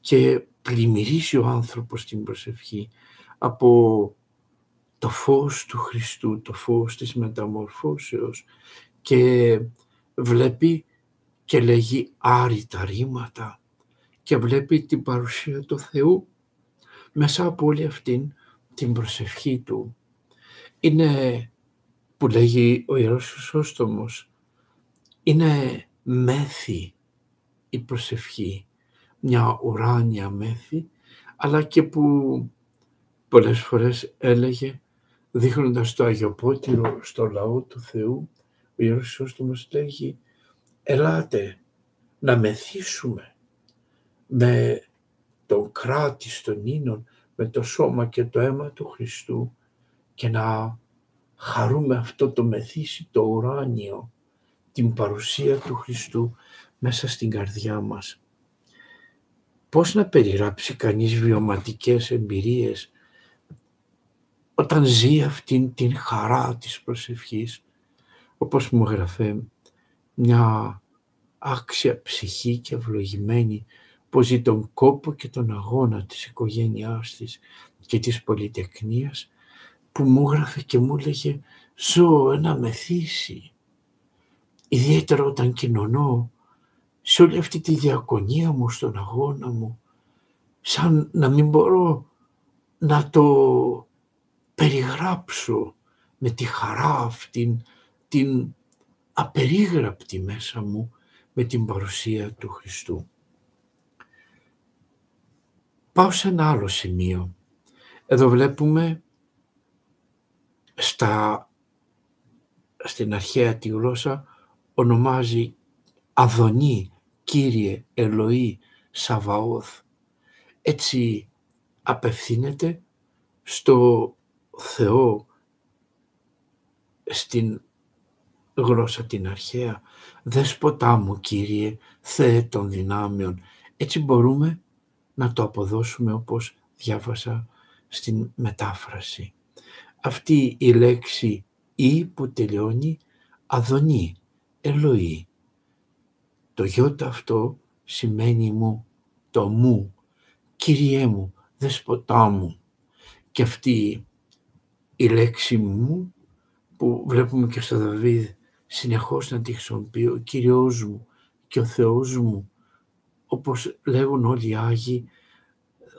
και πλημμυρίζει ο άνθρωπος την προσευχή από το φως του Χριστού, το φως της μεταμορφώσεως και βλέπει και λέγει άρρητα ρήματα και βλέπει την παρουσία του Θεού μέσα από όλη αυτήν την προσευχή του. Είναι που λέγει ο Ιερός Χρυσόστομος, είναι μέθη η προσευχή, μια ουράνια μέθη, αλλά και που πολλές φορές έλεγε, δείχνοντας το Αγιοπότηρο στο λαό του Θεού, ο Ιερός Χρυσόστομος λέγει, ελάτε να μεθύσουμε με τον κράτη των ίνων, με το σώμα και το αίμα του Χριστού και να χαρούμε αυτό το μεθύσι το ουράνιο, την παρουσία του Χριστού μέσα στην καρδιά μας. Πώς να περιγράψει κανείς βιωματικές εμπειρίες όταν ζει αυτήν την χαρά της προσευχής, όπως μου έγραφε μια άξια ψυχή και ευλογημένη που ζει τον κόπο και τον αγώνα της οικογένειάς της και της πολυτεχνίας που μου έγραφε και μου έλεγε «Ζω ένα μεθύσι». Ιδιαίτερα όταν κοινωνώ σε όλη αυτή τη διακονία μου, στον αγώνα μου, σαν να μην μπορώ να το περιγράψω με τη χαρά αυτήν, την απερίγραπτη μέσα μου με την παρουσία του Χριστού. Πάω σε ένα άλλο σημείο. Εδώ βλέπουμε στα, στην αρχαία τη γλώσσα ονομάζει Αδονή, Κύριε, Ελοή, Σαβαώθ. Έτσι απευθύνεται στο Θεό στην γλώσσα την αρχαία. Δέσποτά μου Κύριε, Θεέ των δυνάμεων. Έτσι μπορούμε να το αποδώσουμε όπως διάβασα στην μετάφραση. Αυτή η λέξη «η» που τελειώνει «αδονή», «ελοή». Το γιώτα αυτό σημαίνει μου, το μου, Κύριέ μου, δεσποτά μου. Και αυτή η λέξη μου που βλέπουμε και στο Δαβίδ συνεχώς να τη χρησιμοποιεί ο Κύριος μου και ο Θεός μου όπως λέγουν όλοι οι Άγιοι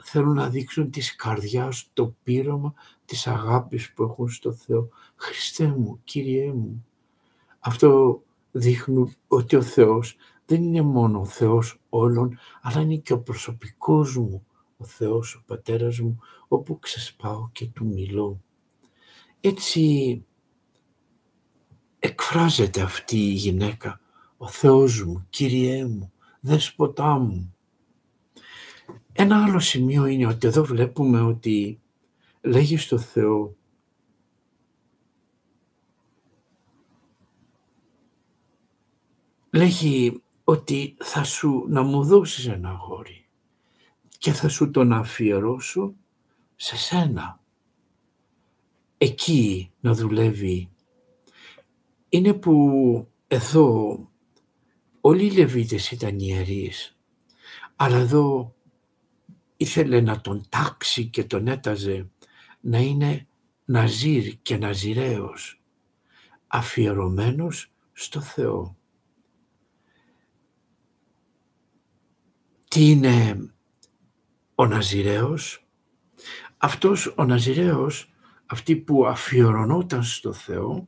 θέλουν να δείξουν της καρδιάς το πείραμα της αγάπης που έχουν στο Θεό. Χριστέ μου, Κύριέ μου. Αυτό δείχνουν ότι ο Θεός δεν είναι μόνο ο Θεός όλων, αλλά είναι και ο προσωπικός μου, ο Θεός, ο Πατέρας μου, όπου ξεσπάω και του μιλώ. Έτσι εκφράζεται αυτή η γυναίκα, ο Θεός μου, Κύριέ μου, Δέσποτά μου. Ένα άλλο σημείο είναι ότι εδώ βλέπουμε ότι λέγει στο Θεό λέγει ότι θα σου να μου δώσεις ένα αγόρι και θα σου τον αφιερώσω σε σένα. Εκεί να δουλεύει. Είναι που εδώ όλοι οι Λεβίτες ήταν ιερείς, αλλά εδώ ήθελε να τον τάξει και τον έταζε να είναι ναζίρ και ναζιραίος, αφιερωμένος στο Θεό. Τι είναι ο Ναζιραίος; Αυτός ο Ναζιραίος, αυτοί που αφιερωνόταν στο Θεό,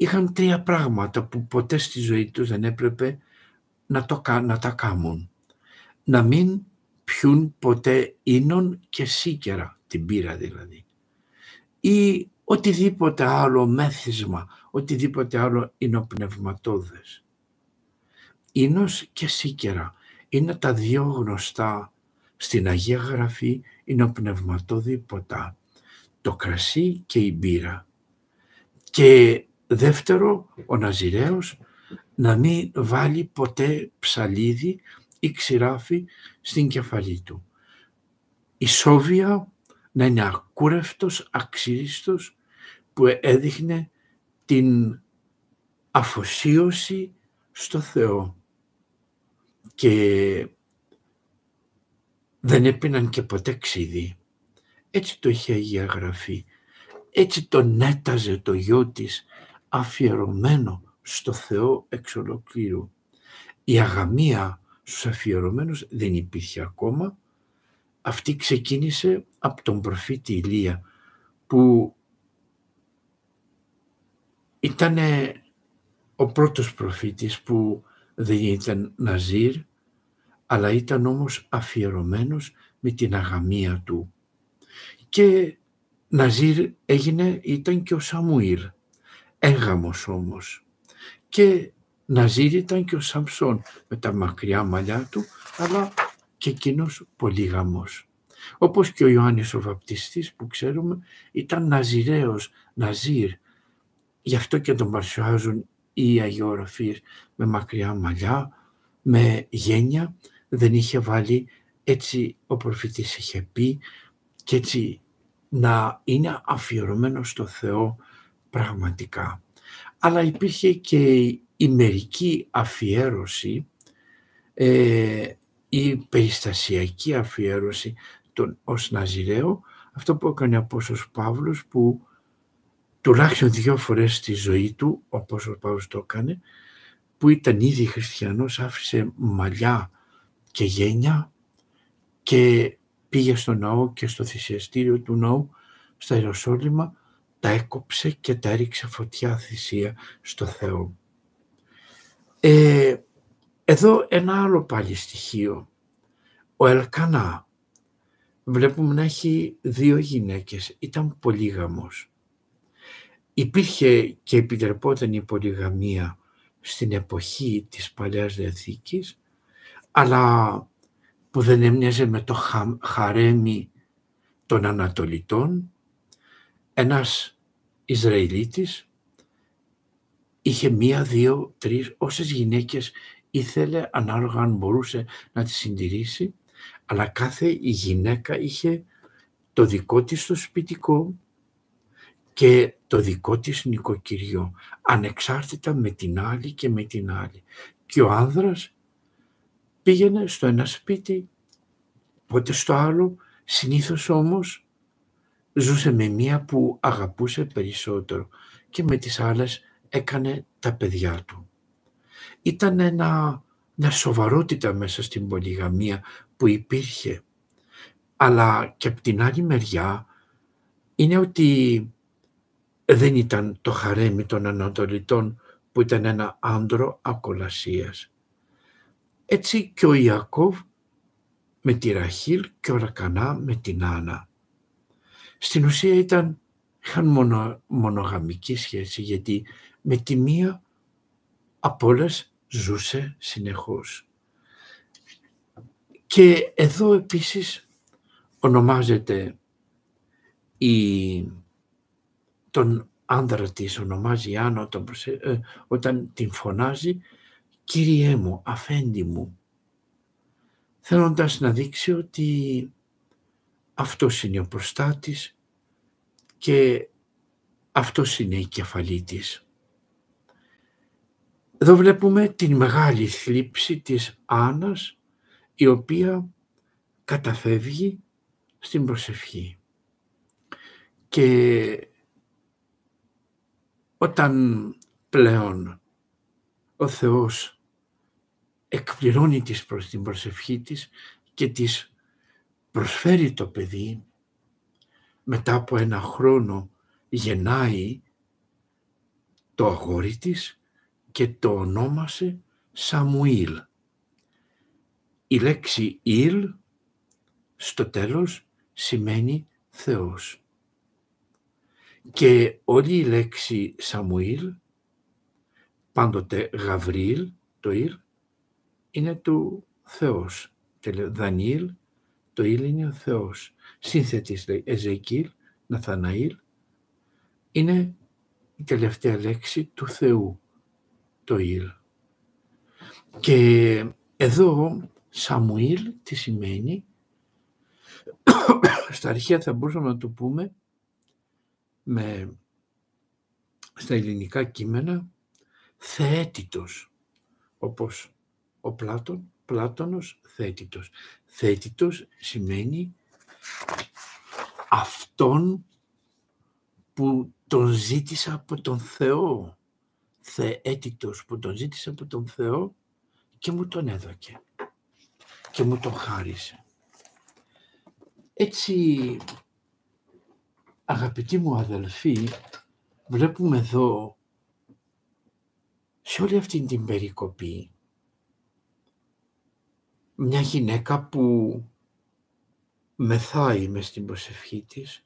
είχαν τρία πράγματα που ποτέ στη ζωή τους δεν έπρεπε να, το, να τα κάνουν. Να μην πιούν ποτέ ίνων και σίκερα, την πύρα δηλαδή. Ή οτιδήποτε άλλο μέθισμα, οτιδήποτε άλλο ινοπνευματώδες. Ίνος και σίκερα είναι τα δύο γνωστά στην Αγία Γραφή ινοπνευματώδη ποτά. Το κρασί και η μπύρα. Και δεύτερο, ο Ναζιραίος να μην βάλει ποτέ ψαλίδι ή ξηράφι στην κεφαλή του. Η Σόβια να είναι ακούρευτος, αξίριστος που έδειχνε την αφοσίωση στο Θεό και δεν έπιναν και ποτέ ξύδι. Έτσι το είχε Αγία Γραφή. Έτσι τον έταζε το γιο της αφιερωμένο στο Θεό εξ ολοκλήρου. Η αγαμία στους αφιερωμένους δεν υπήρχε ακόμα. Αυτή ξεκίνησε από τον προφήτη Ηλία που ήταν ο πρώτος προφήτης που δεν ήταν Ναζίρ αλλά ήταν όμως αφιερωμένος με την αγαμία του. Και Ναζίρ έγινε, ήταν και ο Σαμουήλ, έγαμος όμως. Και Ναζίρ ήταν και ο Σαμψόν με τα μακριά μαλλιά του, αλλά και εκείνος πολύγαμος. Όπως και ο Ιωάννης ο Βαπτιστής που ξέρουμε ήταν Ναζιραίος, Ναζίρ. Γι' αυτό και τον παρουσιάζουν οι αγιογραφίες με μακριά μαλλιά, με γένια. Δεν είχε βάλει έτσι ο προφητής είχε πει και έτσι να είναι αφιερωμένο στο Θεό πραγματικά. Αλλά υπήρχε και η μερική αφιέρωση, ε, η περιστασιακή αφιέρωση τον, ως Ναζιραίο, αυτό που έκανε ο Απόστος Παύλος που τουλάχιστον δύο φορές στη ζωή του, ο Απόστος Παύλος το έκανε, που ήταν ήδη χριστιανός, άφησε μαλλιά και γένια και πήγε στο ναό και στο θυσιαστήριο του ναού στα Ιεροσόλυμα, τα έκοψε και τα έριξε φωτιά θυσία στο Θεό. Ε, εδώ ένα άλλο πάλι στοιχείο. Ο Ελκανά βλέπουμε να έχει δύο γυναίκες. Ήταν πολύγαμος. Υπήρχε και επιτρεπόταν η πολυγαμία στην εποχή της Παλαιάς Διαθήκης, αλλά που δεν έμοιαζε με το χαρέμι των Ανατολιτών, ένας Ισραηλίτης είχε μία, δύο, τρεις, όσες γυναίκες ήθελε ανάλογα αν μπορούσε να τις συντηρήσει, αλλά κάθε γυναίκα είχε το δικό της το σπιτικό και το δικό της νοικοκυριό, ανεξάρτητα με την άλλη και με την άλλη. Και ο άνδρας πήγαινε στο ένα σπίτι, πότε στο άλλο, συνήθως όμως ζούσε με μία που αγαπούσε περισσότερο και με τις άλλες έκανε τα παιδιά του. Ήταν ένα, μια σοβαρότητα μέσα στην πολυγαμία που υπήρχε. Αλλά και από την άλλη μεριά είναι ότι δεν ήταν το χαρέμι των Ανατολιτών που ήταν ένα άντρο ακολασίας. Έτσι και ο Ιακώβ με τη Ραχήλ και ο Ρακανά με την Άννα. Στην ουσία ήταν, είχαν μονο, μονογαμική σχέση γιατί με τη μία από όλες ζούσε συνεχώς. Και εδώ επίσης ονομάζεται η, τον άνδρα της ονομάζει Άννα όταν, ε, όταν την φωνάζει «Κύριέ μου, αφέντη μου», θέλοντας να δείξει ότι αυτός είναι ο προστάτης και αυτός είναι η κεφαλή της. Εδώ βλέπουμε την μεγάλη θλίψη της Άννας η οποία καταφεύγει στην προσευχή. Και όταν πλέον ο Θεός εκπληρώνει της προς την προσευχή της και της προσφέρει το παιδί μετά από ένα χρόνο γεννάει το αγόρι της και το ονόμασε Σαμουήλ. Η λέξη Ιλ στο τέλος σημαίνει Θεός. Και όλη η λέξη Σαμουήλ, πάντοτε Γαβρίλ, το Ιλ, είναι του Θεός. Δανιήλ, το Ήλ είναι ο Θεός. Σύνθετης λέει Εζεκίλ, Ναθαναήλ, είναι η τελευταία λέξη του Θεού, το Ήλ. Και εδώ Σαμουήλ τι σημαίνει, στα αρχαία θα μπορούσαμε να το πούμε με, στα ελληνικά κείμενα, θεέτητος, όπως ο Πλάτων, Πλάτωνος θέτητος. Θέτητος σημαίνει αυτόν που τον ζήτησα από τον Θεό. Θεέτητος που τον ζήτησα από τον Θεό και μου τον έδωκε και μου τον χάρισε. Έτσι, αγαπητοί μου αδελφοί, βλέπουμε εδώ σε όλη αυτή την περικοπή μια γυναίκα που μεθάει μες στην προσευχή της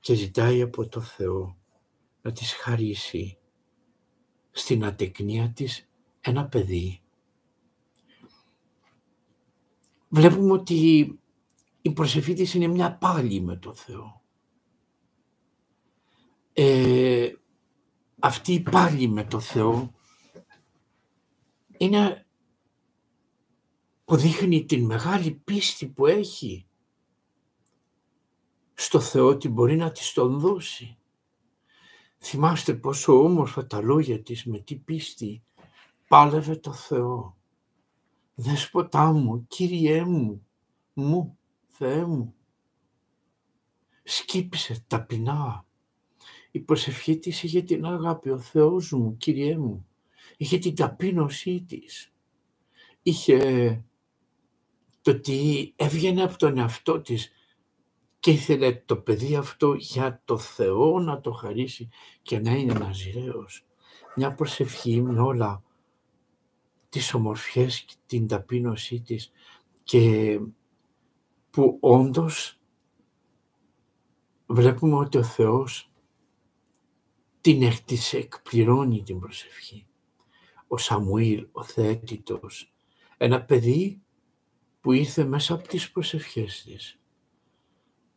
και ζητάει από το Θεό να της χαρίσει στην ατεκνία της ένα παιδί. Βλέπουμε ότι η προσευχή της είναι μια πάλι με το Θεό. Ε, αυτή η πάλι με το Θεό είναι που δείχνει την μεγάλη πίστη που έχει στο Θεό ότι μπορεί να της τον δώσει. Θυμάστε πόσο όμορφα τα λόγια της με τι πίστη πάλευε το Θεό. Δέσποτά μου, Κύριέ μου, μου, Θεέ μου. Σκύψε ταπεινά. Η προσευχή της είχε την αγάπη, ο Θεός μου, Κύριέ μου. Είχε την ταπείνωσή της. Είχε το ότι έβγαινε από τον εαυτό της και ήθελε το παιδί αυτό για το Θεό να το χαρίσει και να είναι ναζιραίος. Μια προσευχή με όλα τις ομορφιές και την ταπείνωσή της και που όντως βλέπουμε ότι ο Θεός την έκτισε, εκπληρώνει την προσευχή. Ο Σαμουήλ, ο θεέτητος, ένα παιδί που ήρθε μέσα από τις προσευχές της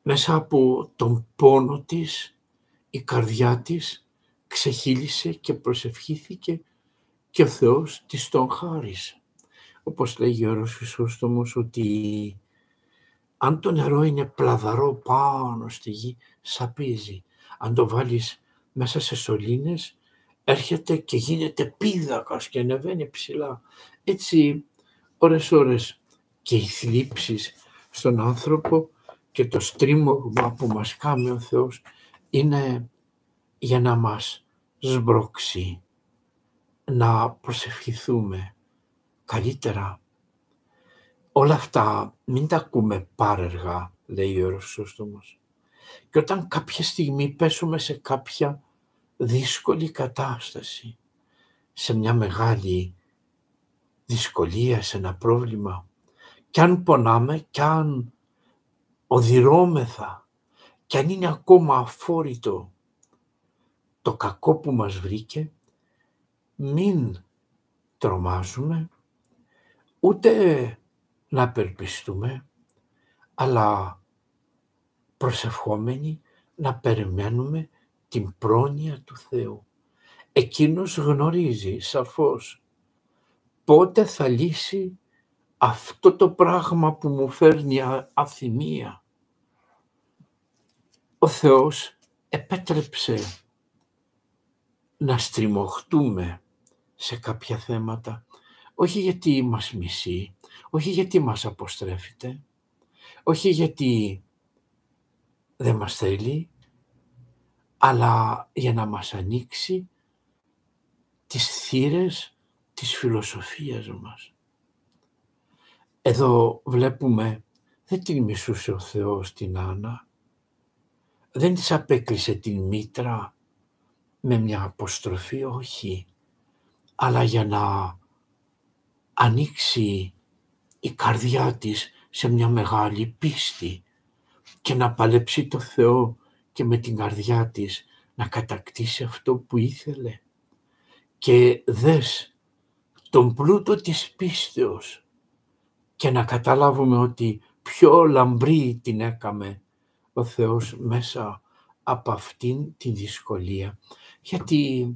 μέσα από τον πόνο της, η καρδιά της ξεχύλισε και προσευχήθηκε και ο Θεός της τον χάρισε. Όπως λέγει ο Ιερός Χρυσόστομος ότι αν το νερό είναι πλαδαρό πάνω στη γη, σαπίζει. Αν το βάλεις μέσα σε σωλήνες, έρχεται και γίνεται πίδακας και ανεβαίνει ψηλά. Έτσι, ώρες ώρες και οι θλίψεις στον άνθρωπο και το στρίμωγμα που μας κάνει ο Θεός είναι για να μας σμπρώξει, να προσευχηθούμε καλύτερα. Όλα αυτά μην τα ακούμε πάρεργα, λέει ο Ρωσόστομος. Και όταν κάποια στιγμή πέσουμε σε κάποια δύσκολη κατάσταση, σε μια μεγάλη δυσκολία, σε ένα πρόβλημα, κι αν πονάμε, κι αν οδυρώμεθα και αν είναι ακόμα αφόρητο το κακό που μας βρήκε, μην τρομάζουμε, ούτε να απελπιστούμε, αλλά προσευχόμενοι να περιμένουμε την πρόνοια του Θεού. Εκείνος γνωρίζει σαφώς πότε θα λύσει αυτό το πράγμα που μου φέρνει αθυμία. Ο Θεός επέτρεψε να στριμωχτούμε σε κάποια θέματα, όχι γιατί μας μισεί, όχι γιατί μας αποστρέφεται, όχι γιατί δεν μας θέλει, αλλά για να μας ανοίξει τις θύρες της φιλοσοφίας μας. Εδώ βλέπουμε δεν την μισούσε ο Θεός την Άννα, δεν της απέκλεισε την μήτρα με μια αποστροφή, όχι, αλλά για να ανοίξει η καρδιά της σε μια μεγάλη πίστη και να παλέψει το Θεό και με την καρδιά της να κατακτήσει αυτό που ήθελε. Και δες τον πλούτο της πίστεως και να καταλάβουμε ότι πιο λαμπρή την έκαμε ο Θεός μέσα από αυτήν τη δυσκολία. Γιατί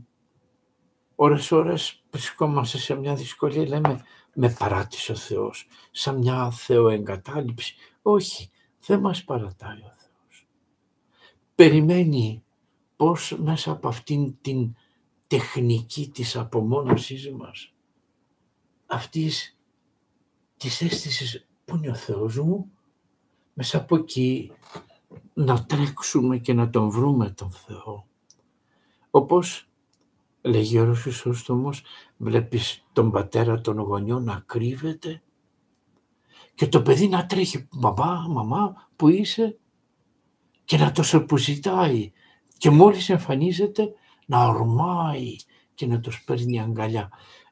ώρες ώρες βρισκόμαστε σε μια δυσκολία, λέμε με παράτησε ο Θεός, σαν μια θεοεγκατάλειψη. Όχι, δεν μας παρατάει ο Θεός. Περιμένει πώς μέσα από αυτήν την τεχνική της απομόνωσής μας, αυτής της αίσθησης που είναι ο Θεός μου, μέσα από εκεί να τρέξουμε και να τον βρούμε τον Θεό. Όπως λέγει ο Ρωσισόστομος, βλέπεις τον πατέρα των γονιών να κρύβεται και το παιδί να τρέχει «Μαμά, μαμά, που είσαι» και να το σορποζητάει και μόλις εμφανίζεται να ορμάει και να το παίρνει αγκαλιά.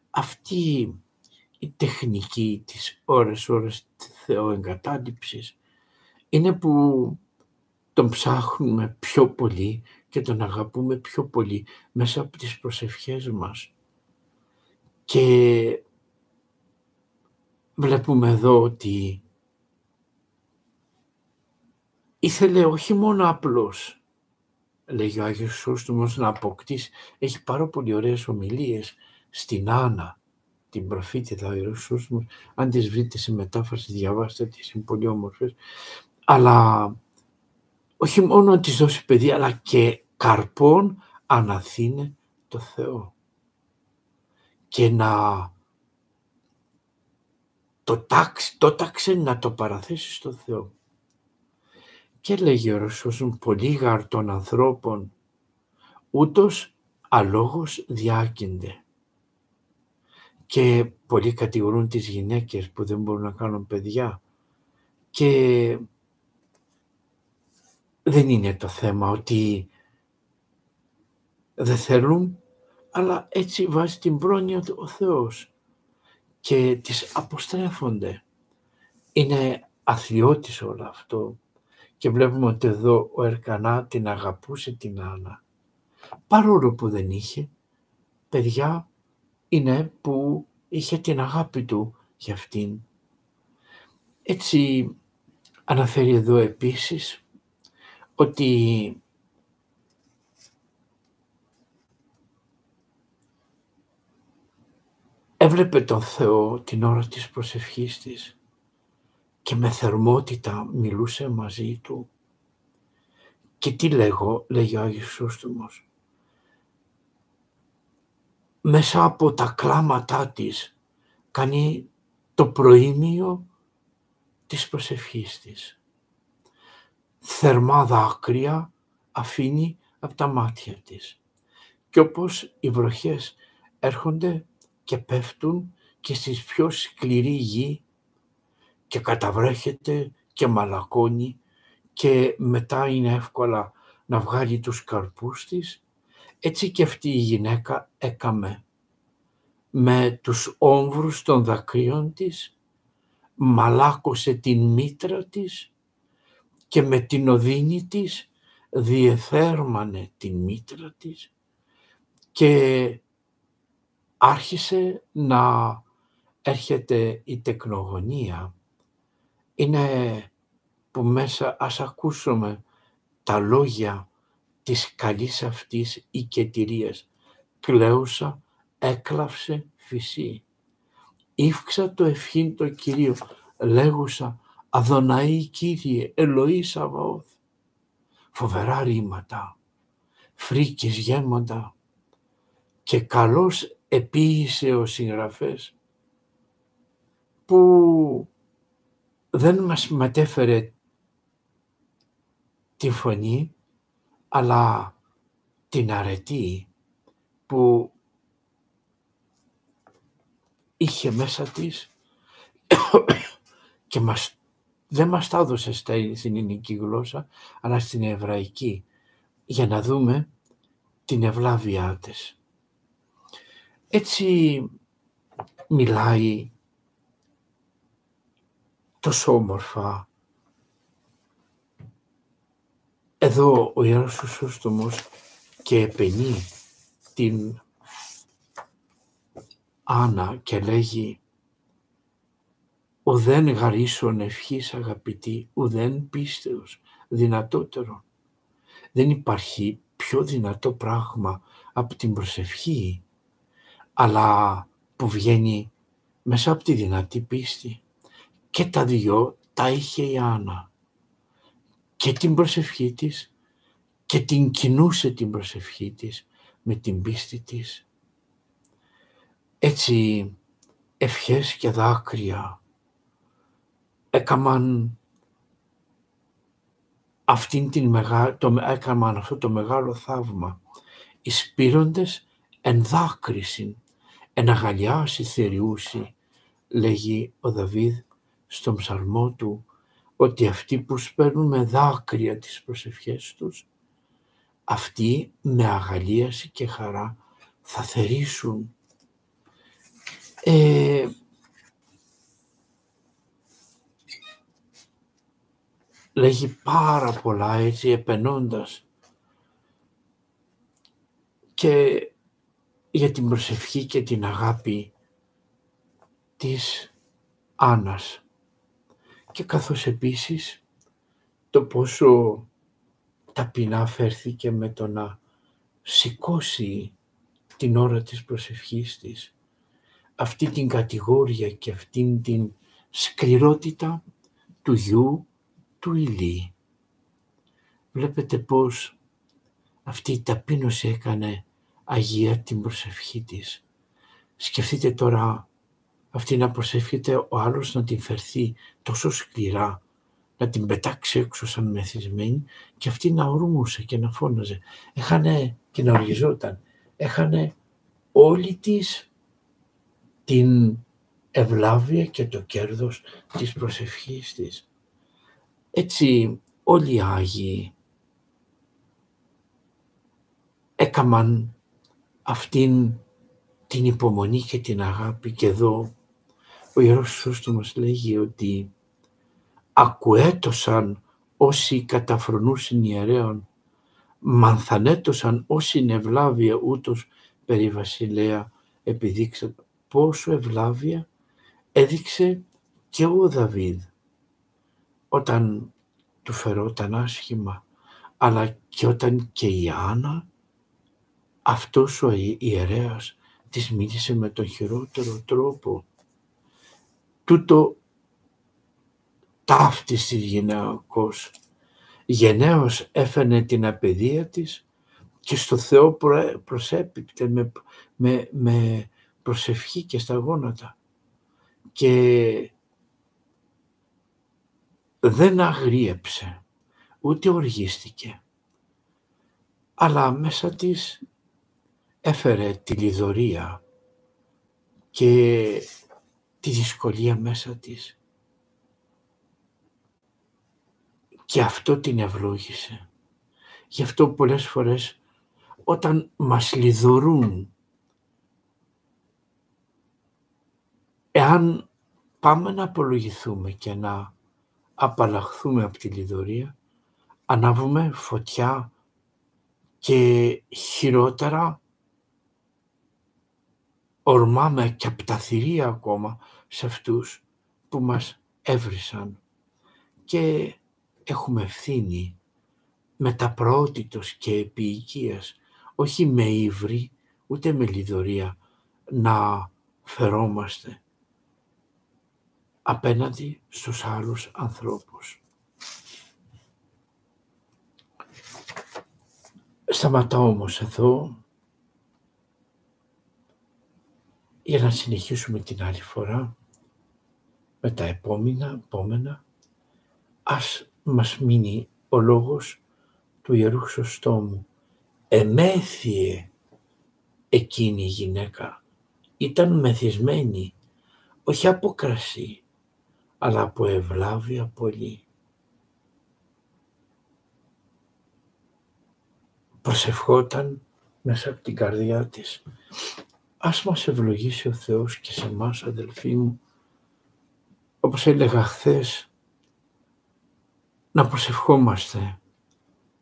Αυτή η τεχνική της ώρες ώρες θεοεγκατάλειψης είναι που τον ψάχνουμε πιο πολύ και τον αγαπούμε πιο πολύ μέσα από τις προσευχές μας. Και βλέπουμε εδώ ότι ήθελε όχι μόνο απλώς, λέγει ο Άγιος Σώστομος, να αποκτήσει, έχει πάρα πολύ ωραίες ομιλίες στην Άννα, την προφήτη του Άγιος Σώστομος, αν τις βρείτε σε μετάφραση διαβάστε τις, είναι πολύ όμορφες, αλλά όχι μόνο να της δώσει παιδί, αλλά και καρπών αναθύνε το Θεό. Και να το, τάξει, το τάξε να το παραθέσεις στο Θεό. Και λέγει ο Ρωσός, πολύ γαρ των ανθρώπων, ούτως αλόγως διάκυνται. Και πολλοί κατηγορούν τις γυναίκες που δεν μπορούν να κάνουν παιδιά. Και δεν είναι το θέμα ότι δεν θέλουν, αλλά έτσι βάζει την πρόνοια του ο Θεός και τις αποστρέφονται. Είναι αθλιώτης όλο αυτό και βλέπουμε ότι εδώ ο Ερκανά την αγαπούσε την Άννα. Παρόλο που δεν είχε, παιδιά είναι που είχε την αγάπη του για αυτήν. Έτσι αναφέρει εδώ επίσης ότι έβλεπε τον Θεό την ώρα της προσευχής της και με θερμότητα μιλούσε μαζί του. Και τι λέγω, λέγει ο Άγιος Σώστομος. Μέσα από τα κλάματά της κάνει το προήμιο της προσευχής της θερμά δάκρυα αφήνει από τα μάτια της. Και όπως οι βροχές έρχονται και πέφτουν και στις πιο σκληρή γη και καταβρέχεται και μαλακώνει και μετά είναι εύκολα να βγάλει τους καρπούς της, έτσι και αυτή η γυναίκα έκαμε με τους όμβρους των δακρύων της, μαλάκωσε την μήτρα της και με την οδύνη της διεθέρμανε την μήτρα της και άρχισε να έρχεται η τεκνογωνία. Είναι που μέσα ας ακούσουμε τα λόγια της καλής αυτής οικετηρίας. Κλαίουσα, έκλαυσε φυσί. Ήφξα το ευχήν το Κυρίο, λέγουσα Αδωναή Κύριε, Ελοής Σαβαώθ. Φοβερά ρήματα, φρίκες γέμοντα και καλώς επίησε ο συγγραφές που δεν μας μετέφερε τη φωνή αλλά την αρετή που είχε μέσα της και μας δεν μας τα έδωσε στην ελληνική γλώσσα, αλλά στην εβραϊκή, για να δούμε την ευλάβειά της. Έτσι μιλάει τόσο όμορφα. Εδώ ο Ιερός Χρυσόστομος και επενεί την Άννα και λέγει ουδέν γαρίσον ευχής αγαπητή, ουδέν πίστεως δυνατότερο. Δεν υπάρχει πιο δυνατό πράγμα από την προσευχή, αλλά που βγαίνει μέσα από τη δυνατή πίστη. Και τα δυο τα είχε η Άννα. Και την προσευχή της και την κινούσε την προσευχή της με την πίστη της. Έτσι ευχές και δάκρυα έκαμαν αυτήν την μεγά... το... έκαναν αυτό το μεγάλο θαύμα. Οι σπήροντες εν δάκρυσιν, εν αγαλιάσει θεριούσι, λέγει ο Δαβίδ στον ψαλμό του, ότι αυτοί που σπέρνουν με δάκρυα τις προσευχές τους, αυτοί με αγαλίαση και χαρά θα θερήσουν. Ε, λέγει πάρα πολλά έτσι επενώντας και για την προσευχή και την αγάπη της Άννας και καθώς επίσης το πόσο ταπεινά φέρθηκε με το να σηκώσει την ώρα της προσευχής της αυτή την κατηγόρια και αυτήν την σκληρότητα του γιου του Ηλί. Βλέπετε πώς αυτή η ταπείνωση έκανε Αγία την προσευχή της. Σκεφτείτε τώρα αυτή να προσεύχεται ο άλλος να την φερθεί τόσο σκληρά, να την πετάξει έξω σαν μεθυσμένη και αυτή να ορμούσε και να φώναζε. Έχανε και να οργιζόταν. Έχανε όλη της την ευλάβεια και το κέρδος της προσευχής της. Έτσι όλοι οι Άγιοι έκαμαν αυτήν την υπομονή και την αγάπη και εδώ ο Ιερός Σώστομος λέγει ότι ακουέτωσαν όσοι καταφρονούσαν ιερέων, μανθανέτωσαν όσοι ευλάβεια ούτως περί βασιλέα επιδείξαν πόσο ευλάβεια έδειξε και ο Δαβίδ όταν του φερόταν άσχημα, αλλά και όταν και η Άννα, αυτός ο ιερέας της μίλησε με τον χειρότερο τρόπο. Τούτο ταύτιση γυναικός. Γενναίος έφερε την απαιδεία της και στο Θεό προσέπιπτε με, με, με προσευχή και στα γόνατα. Και δεν αγρίεψε, ούτε οργίστηκε, αλλά μέσα της έφερε τη λιδωρία και τη δυσκολία μέσα της. Και αυτό την ευλόγησε. Γι' αυτό πολλές φορές όταν μας λιδωρούν, εάν πάμε να απολογηθούμε και να απαλλαχθούμε από τη λιδωρία, ανάβουμε φωτιά και χειρότερα ορμάμε και από τα θηρία ακόμα σε αυτούς που μας έβρισαν και έχουμε ευθύνη με τα προότητος και επί όχι με ύβρι ούτε με λιδωρία να φερόμαστε απέναντι στους άλλους ανθρώπους. Σταματάω όμως εδώ για να συνεχίσουμε την άλλη φορά με τα επόμενα, επόμενα. Ας μας μείνει ο λόγος του Ιερού Χρυσοστόμου. Εμέθιε εκείνη η γυναίκα. Ήταν μεθυσμένη, όχι από κρασί, αλλά από ευλάβεια πολύ. Προσευχόταν μέσα από την καρδιά της. Ας μας ευλογήσει ο Θεός και σε εμάς αδελφοί μου, όπως έλεγα χθες, να προσευχόμαστε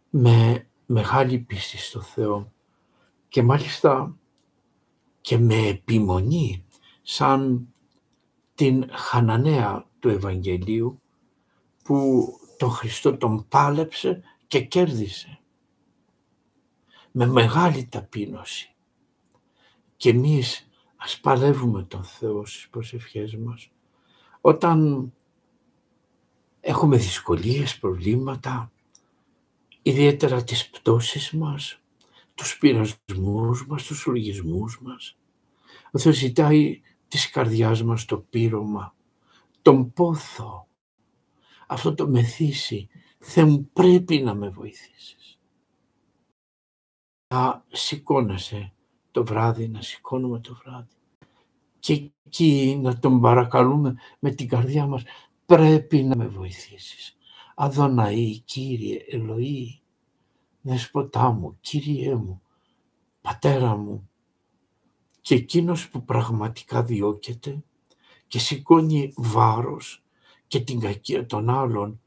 με μεγάλη πίστη στο Θεό και μάλιστα και με επιμονή σαν την Χαναναία του Ευαγγελίου που τον Χριστό τον πάλεψε και κέρδισε με μεγάλη ταπείνωση. Και εμείς ας παλεύουμε τον Θεό στις προσευχές μας όταν έχουμε δυσκολίες, προβλήματα, ιδιαίτερα τις πτώσεις μας, τους πειρασμούς μας, τους λογισμούς μας. Ο Θεός ζητάει της καρδιάς μας το πείρωμα, τον πόθο, αυτό το μεθύσι Θεέ μου πρέπει να με βοηθήσεις. Να σηκώνεσαι το βράδυ, να σηκώνουμε το βράδυ. Και εκεί να τον παρακαλούμε με την καρδιά μας, πρέπει να με βοηθήσεις. Αδωναή, Κύριε, Ελοή, Δεσποτά μου, Κύριέ μου, Πατέρα μου, και εκείνος που πραγματικά διώκεται και σηκώνει βάρος και την κακία των άλλων,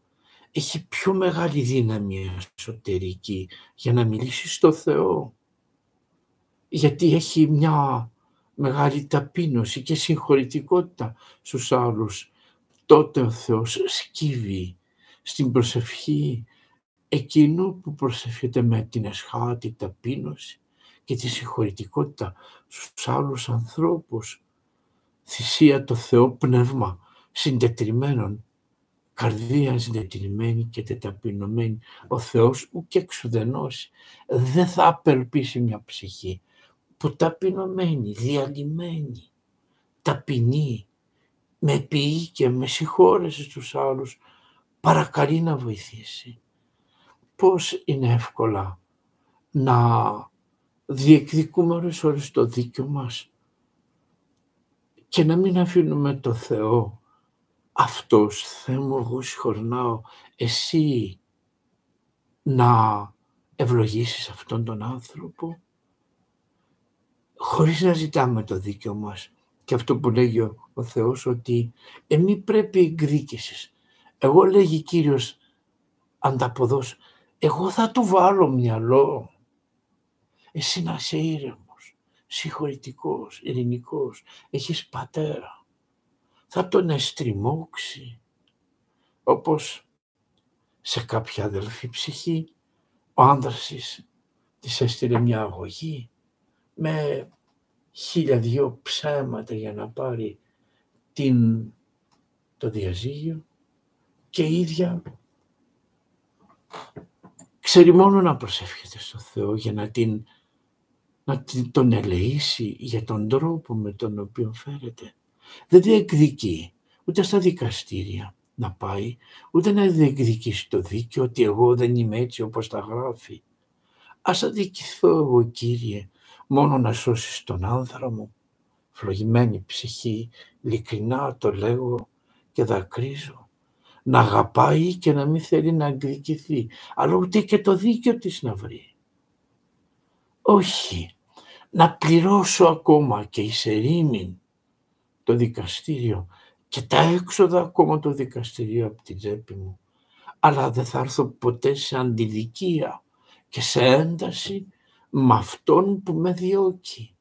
έχει πιο μεγάλη δύναμη εσωτερική για να μιλήσει στο Θεό. Γιατί έχει μια μεγάλη ταπείνωση και συγχωρητικότητα στους άλλους. Τότε ο Θεός σκύβει στην προσευχή εκείνου που προσευχεται με την εσχάτη ταπείνωση και τη συγχωρητικότητα στους άλλους ανθρώπους. Θυσία το Θεό πνεύμα συντετριμένων, καρδία συντετριμένη και τεταπεινωμένη. Ο Θεός ουκ εξουδενώσει. Δεν θα απελπίσει μια ψυχή που ταπεινωμένη, διαλυμένη, ταπεινή, με ποιή και με συγχώρεση στους άλλους, παρακαλεί να βοηθήσει. Πώς είναι εύκολα να διεκδικούμε ώρες ώρες το δίκιο μας και να μην αφήνουμε το Θεό αυτός, Θεέ μου, εγώ συγχωρνάω, εσύ να ευλογήσεις αυτόν τον άνθρωπο; Χωρίς να ζητάμε το δίκιο μας. Και αυτό που λέγει ο, ο Θεός ότι εμεί πρέπει εκδίκησης. Εγώ λέγει Κύριος ανταποδός, εγώ θα του βάλω μυαλό εσύ να είσαι ήρεμος, συγχωρητικός, ειρηνικός, έχεις πατέρα. Θα τον εστριμώξει, όπως σε κάποια αδελφή ψυχή, ο άνδρας της, έστειλε μια αγωγή με χίλια δυο ψέματα για να πάρει την, το διαζύγιο και η ίδια ξέρει μόνο να προσεύχεται στο Θεό για να την να τον ελεήσει για τον τρόπο με τον οποίο φέρεται. Δεν διεκδικεί ούτε στα δικαστήρια να πάει, ούτε να διεκδικήσει το δίκαιο ότι εγώ δεν είμαι έτσι όπως τα γράφει. Ας αδικηθώ εγώ Κύριε μόνο να σώσεις τον άνθρα μου. Φλογημένη ψυχή, ειλικρινά το λέγω και δακρύζω. Να αγαπάει και να μην θέλει να εκδικηθεί, αλλά ούτε και το δίκαιο της να βρει. Όχι, να πληρώσω ακόμα και εις ερήμην το δικαστήριο και τα έξοδα ακόμα το δικαστήριο από την τσέπη μου. Αλλά δεν θα έρθω ποτέ σε αντιδικία και σε ένταση με αυτόν που με διώκει.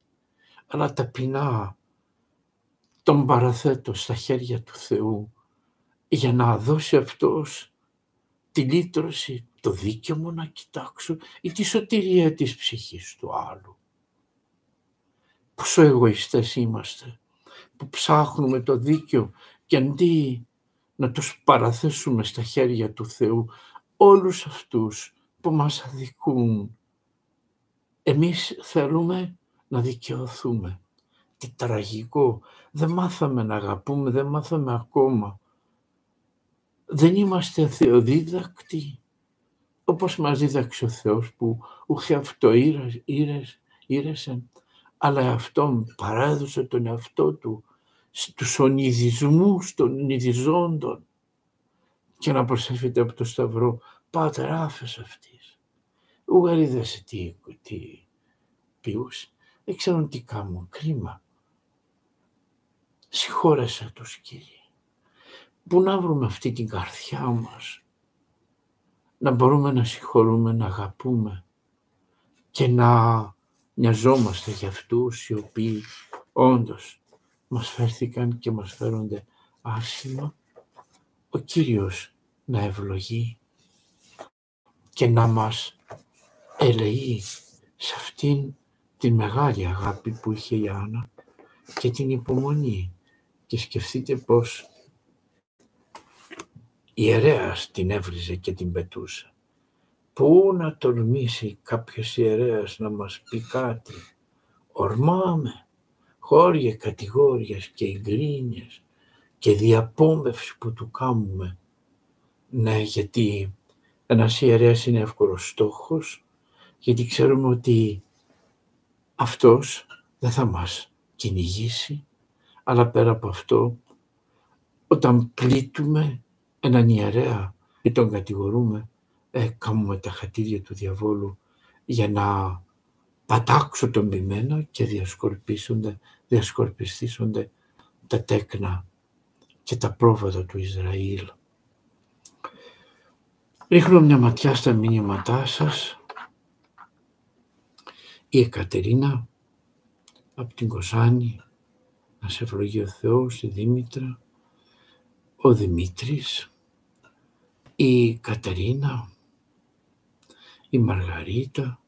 Αλλά ταπεινά τον παραθέτω στα χέρια του Θεού για να δώσει αυτός τη λύτρωση, το δίκαιο μου να κοιτάξω ή τη σωτηρία της ψυχής του άλλου. Πόσο εγωιστές είμαστε που ψάχνουμε το δίκαιο και αντί να τους παραθέσουμε στα χέρια του Θεού όλους αυτούς που μας αδικούν. Εμείς θέλουμε να δικαιωθούμε. Τι τραγικό. Δεν μάθαμε να αγαπούμε, δεν μάθαμε ακόμα. Δεν είμαστε θεοδίδακτοι όπως μας δίδαξε ο Θεός που ούχε αυτό ήρεσεν, αλλά αυτόν παράδοσε τον εαυτό του στους ονειδισμούς των ονειδιζόντων και να προσέφεται από το Σταυρό «Πάτερ άφες αυτής». Ουγαρίδασε τι, τι ποιούσε. Δεν ξέρουν τι κάνουν. Κρίμα. Συγχώρεσα τους Κύριε. Πού να βρούμε αυτή την καρδιά μας; Να μπορούμε να συγχωρούμε, να αγαπούμε και να Νοιαζόμαστε για αυτούς οι οποίοι όντως μας φέρθηκαν και μας φέρονται άσχημα. Ο Κύριος να ευλογεί και να μας ελεεί σε αυτήν την μεγάλη αγάπη που είχε η Άννα και την υπομονή. Και σκεφτείτε πως η ιερέας την έβριζε και την πετούσε. Πού να τολμήσει κάποιος ιερέας να μας πει κάτι; Ορμάμε χώρια κατηγόριας και εγκρίνειας και διαπόμευση που του κάνουμε. Ναι, γιατί Ένας ιερέας είναι εύκολος στόχος, γιατί ξέρουμε ότι αυτός δεν θα μας κυνηγήσει, αλλά πέρα από αυτό, όταν πλήττουμε έναν ιερέα ή τον κατηγορούμε, ε, κάνουμε τα χατήρια του διαβόλου για να πατάξω τον πειμένα και διασκορπίσονται, διασκορπιστήσονται τα τέκνα και τα πρόβατα του Ισραήλ. Ρίχνω μια ματιά στα μηνύματά σας. Η Εκατερίνα από την Κοσάνη, να σε ευλογεί ο Θεός, η Δήμητρα, ο Δημήτρης, η Κατερίνα, η Μαργαρίτα,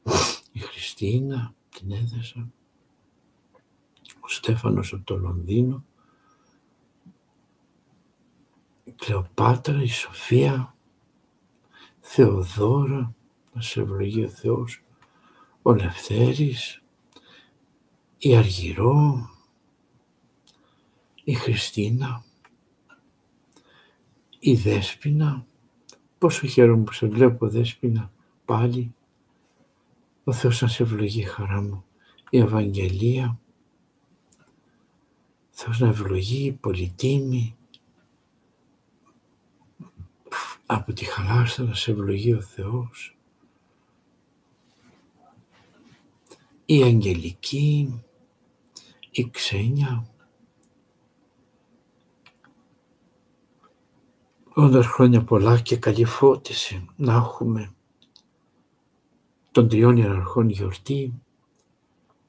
η Χριστίνα, την έδεσα, ο Στέφανος από το Λονδίνο, η Κλεοπάτρα, η Σοφία, Θεοδόρα, να σε ευλογεί ο Θεός, ο Λευθέρης, η Αργυρό, η Χριστίνα, η Δέσποινα, πόσο χαίρομαι που σε βλέπω Δέσποινα πάλι, ο Θεός να σε ευλογεί χαρά μου, η Ευαγγελία, Θεός να ευλογεί η πολυτίμη, από τη χαλάστα να σε ευλογεί ο Θεός, η Αγγελική, η Ξένια, Όντας χρόνια πολλά και καλή φώτιση να έχουμε των τριών ιεραρχών γιορτή.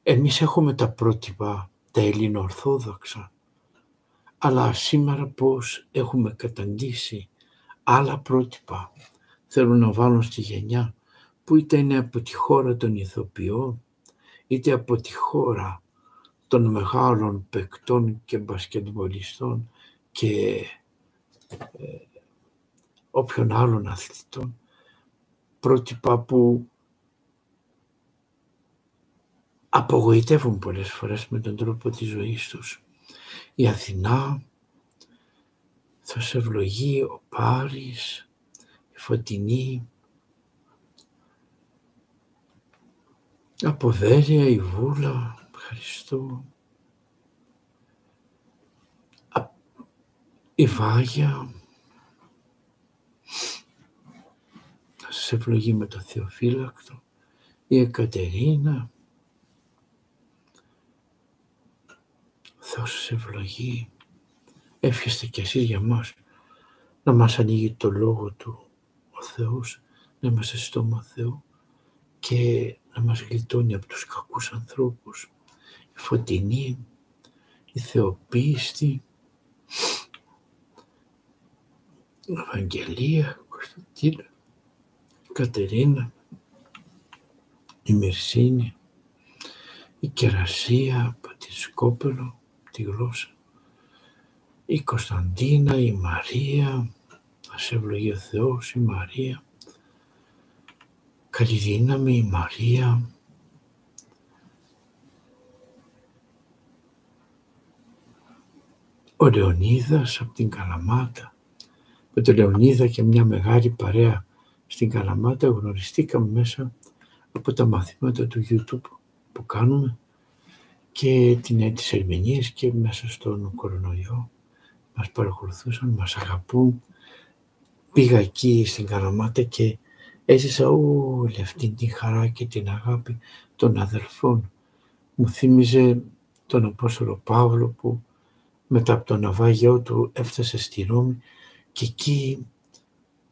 Εμείς έχουμε τα πρότυπα, τα ελληνοορθόδοξα, αλλά σήμερα πώς έχουμε καταντήσει άλλα πρότυπα θέλουν να βάλουν στη γενιά που είτε είναι από τη χώρα των ηθοποιών, είτε από τη χώρα των μεγάλων παικτών και μπασκετμπολιστών και ε, όποιον άλλον αθλητών. Πρότυπα που απογοητεύουν πολλές φορές με τον τρόπο της ζωής τους. Η Αθηνά, θα σε ευλογεί ο Πάρης, η Φωτεινή, από Βέρεια, η Βούλα, ευχαριστώ. Η Βάγια, θα σας ευλογεί με το Θεοφύλακτο, η Εκατερίνα, θα σας ευλογεί, εύχεστε κι εσείς για μας, να μας ανοίγει το λόγο Του ο Θεός, να είμαστε στόμα Θεού και να μας γλιτώνει από τους κακούς ανθρώπους. Η φωτεινή, η θεοπίστη, η Ευαγγελία, η Κωνσταντίνα, η Κατερίνα, η Μυρσίνη, η Κερασία από τη Σκόπελο, τη γλώσσα, η Κωνσταντίνα, η Μαρία, να σε ευλογεί ο Θεός, η Μαρία, καλή δύναμη η Μαρία, ο Λεωνίδας από την Καλαμάτα. Με τον Λεωνίδα και μια μεγάλη παρέα στην Καλαμάτα γνωριστήκαμε μέσα από τα μαθήματα του YouTube που κάνουμε και την, τις ερμηνείες και μέσα στον κορονοϊό μας παρακολουθούσαν, μας αγαπούν. Πήγα εκεί στην Καλαμάτα και έζησα όλη αυτή την χαρά και την αγάπη των αδελφών. Μου θύμιζε τον Απόστολο Παύλο που μετά από το ναυάγιό του έφτασε στη Ρώμη και εκεί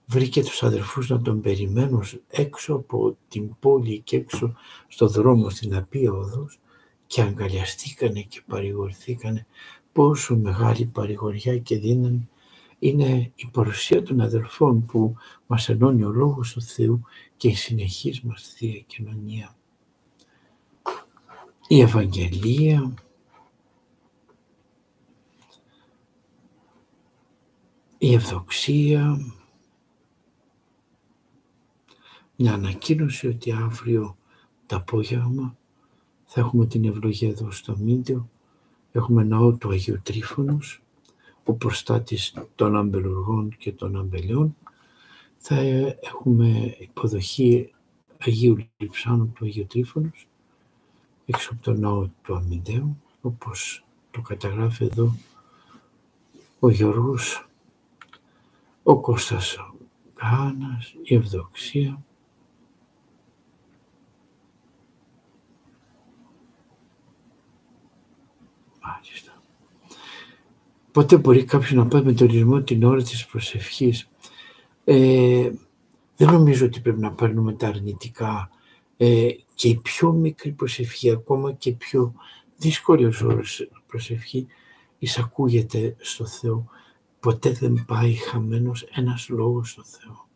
βρήκε τους αδελφούς να τον περιμένουν έξω από την πόλη και έξω στο δρόμο στην Απία Οδός και αγκαλιαστήκανε και παρηγορηθήκανε πόσο μεγάλη παρηγοριά και δύναμη είναι η παρουσία των αδελφών που μας ενώνει ο Λόγος του Θεού και η συνεχής μας Θεία Κοινωνία. Η Ευαγγελία, η Ευδοξία, μια ανακοίνωση ότι αύριο το απόγευμα θα έχουμε την ευλογία εδώ στο Μίντιο Έχουμε ναό του Αγίου Τρίφωνος, ο προστάτης των αμπελουργών και των αμπελιών. θα έχουμε υποδοχή Αγίου Λιψάνου του Αγίου Τρίφωνος έξω από τον ναό του Αμυντέου όπως το καταγράφει εδώ ο Γιώργος, ο Κώστας Κάνας, η Ευδοξία, Μάλιστα. Πότε μπορεί κάποιος να πάει με τον ρυθμό την ώρα της προσευχής. Ε, δεν νομίζω ότι πρέπει να παίρνουμε τα αρνητικά ε, και η πιο μικρή προσευχή, ακόμα και η πιο δύσκολη ώρες προσευχή, εισακούγεται στο Θεό. Ποτέ δεν πάει χαμένος ένας λόγος στο Θεό.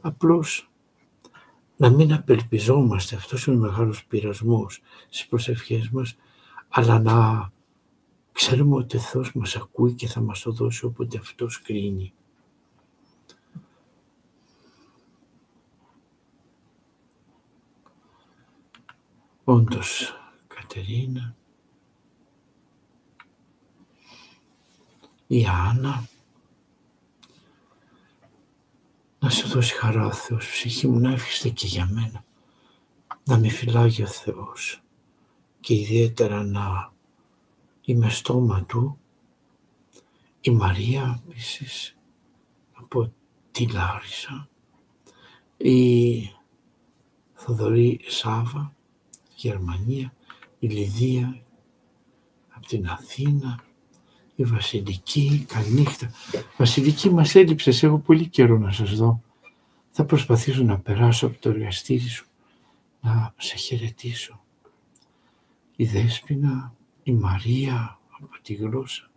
Απλώς να μην απελπιζόμαστε, αυτός είναι ο μεγάλος πειρασμός στις προσευχές μας, αλλά να ξέρουμε ότι ο Θεός μας ακούει και θα μας το δώσει όποτε Αυτός κρίνει. Όντως, Κατερίνα, η Άννα, να σε δώσει χαρά ο Θεός, ψυχή μου να εύχεστε και για μένα, να με φυλάγει ο Θεός και ιδιαίτερα να είμαι στόμα Του, η Μαρία επίσης από τη Λάρισα, η Θοδωρή Σάβα, Γερμανία, η Λιδία από την Αθήνα, η Βασιλική, καληνύχτα. Βασιλική μας έλειψες, έχω πολύ καιρό να σας δω. Θα προσπαθήσω να περάσω από το εργαστήρι σου, να σε χαιρετήσω. Η Δέσποινα, η Μαρία από τη γλώσσα.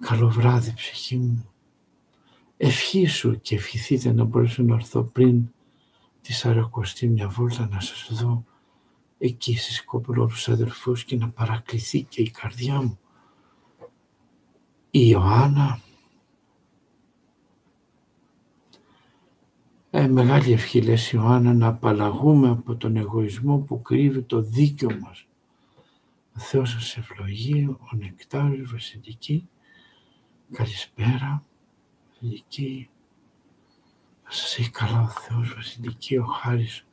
Καλό βράδυ ψυχή μου. Ευχή σου και ευχηθείτε να μπορέσω να έρθω πριν τη Σαρακοστή μια βόλτα να σας δω εκεί στις κόπρορους αδερφούς και να παρακληθεί και η καρδιά μου. Η Ιωάννα, ε, μεγάλη ευχή λες Ιωάννα να απαλλαγούμε από τον εγωισμό που κρύβει το δίκαιο μας. Ο Θεός σας ευλογεί, ο Νεκτάριος Βασιλική, καλησπέρα, Βασιλική, να σας έχει καλά ο Θεός Βασιλική, ο Χάρης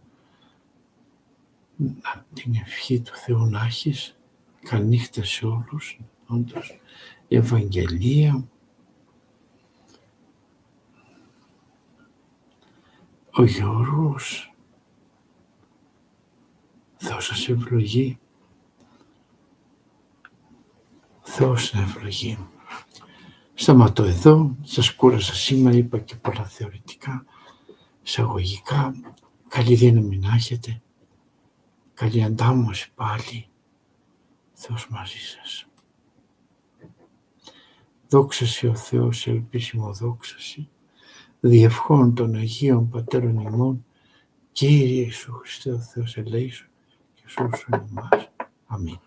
την ευχή του Θεού να έχεις. Καληνύχτα σε όλους, όντως. Ευαγγελία. Ο Γιώργος. Θεός σας ευλογεί. Θεός να ευλογεί. Σταματώ εδώ, σας κούρασα σήμερα, είπα και πολλά θεωρητικά, εισαγωγικά. Καλή δύναμη να έχετε. Καλή αντάμωση πάλι. Θεός μαζί σας. Δόξαση ο Θεός, ελπίσιμο δόξαση, διευχών των Αγίων Πατέρων ημών, Κύριε Ιησού Χριστέ ο Θεός ελέησον και σώσον εμάς. Αμήν.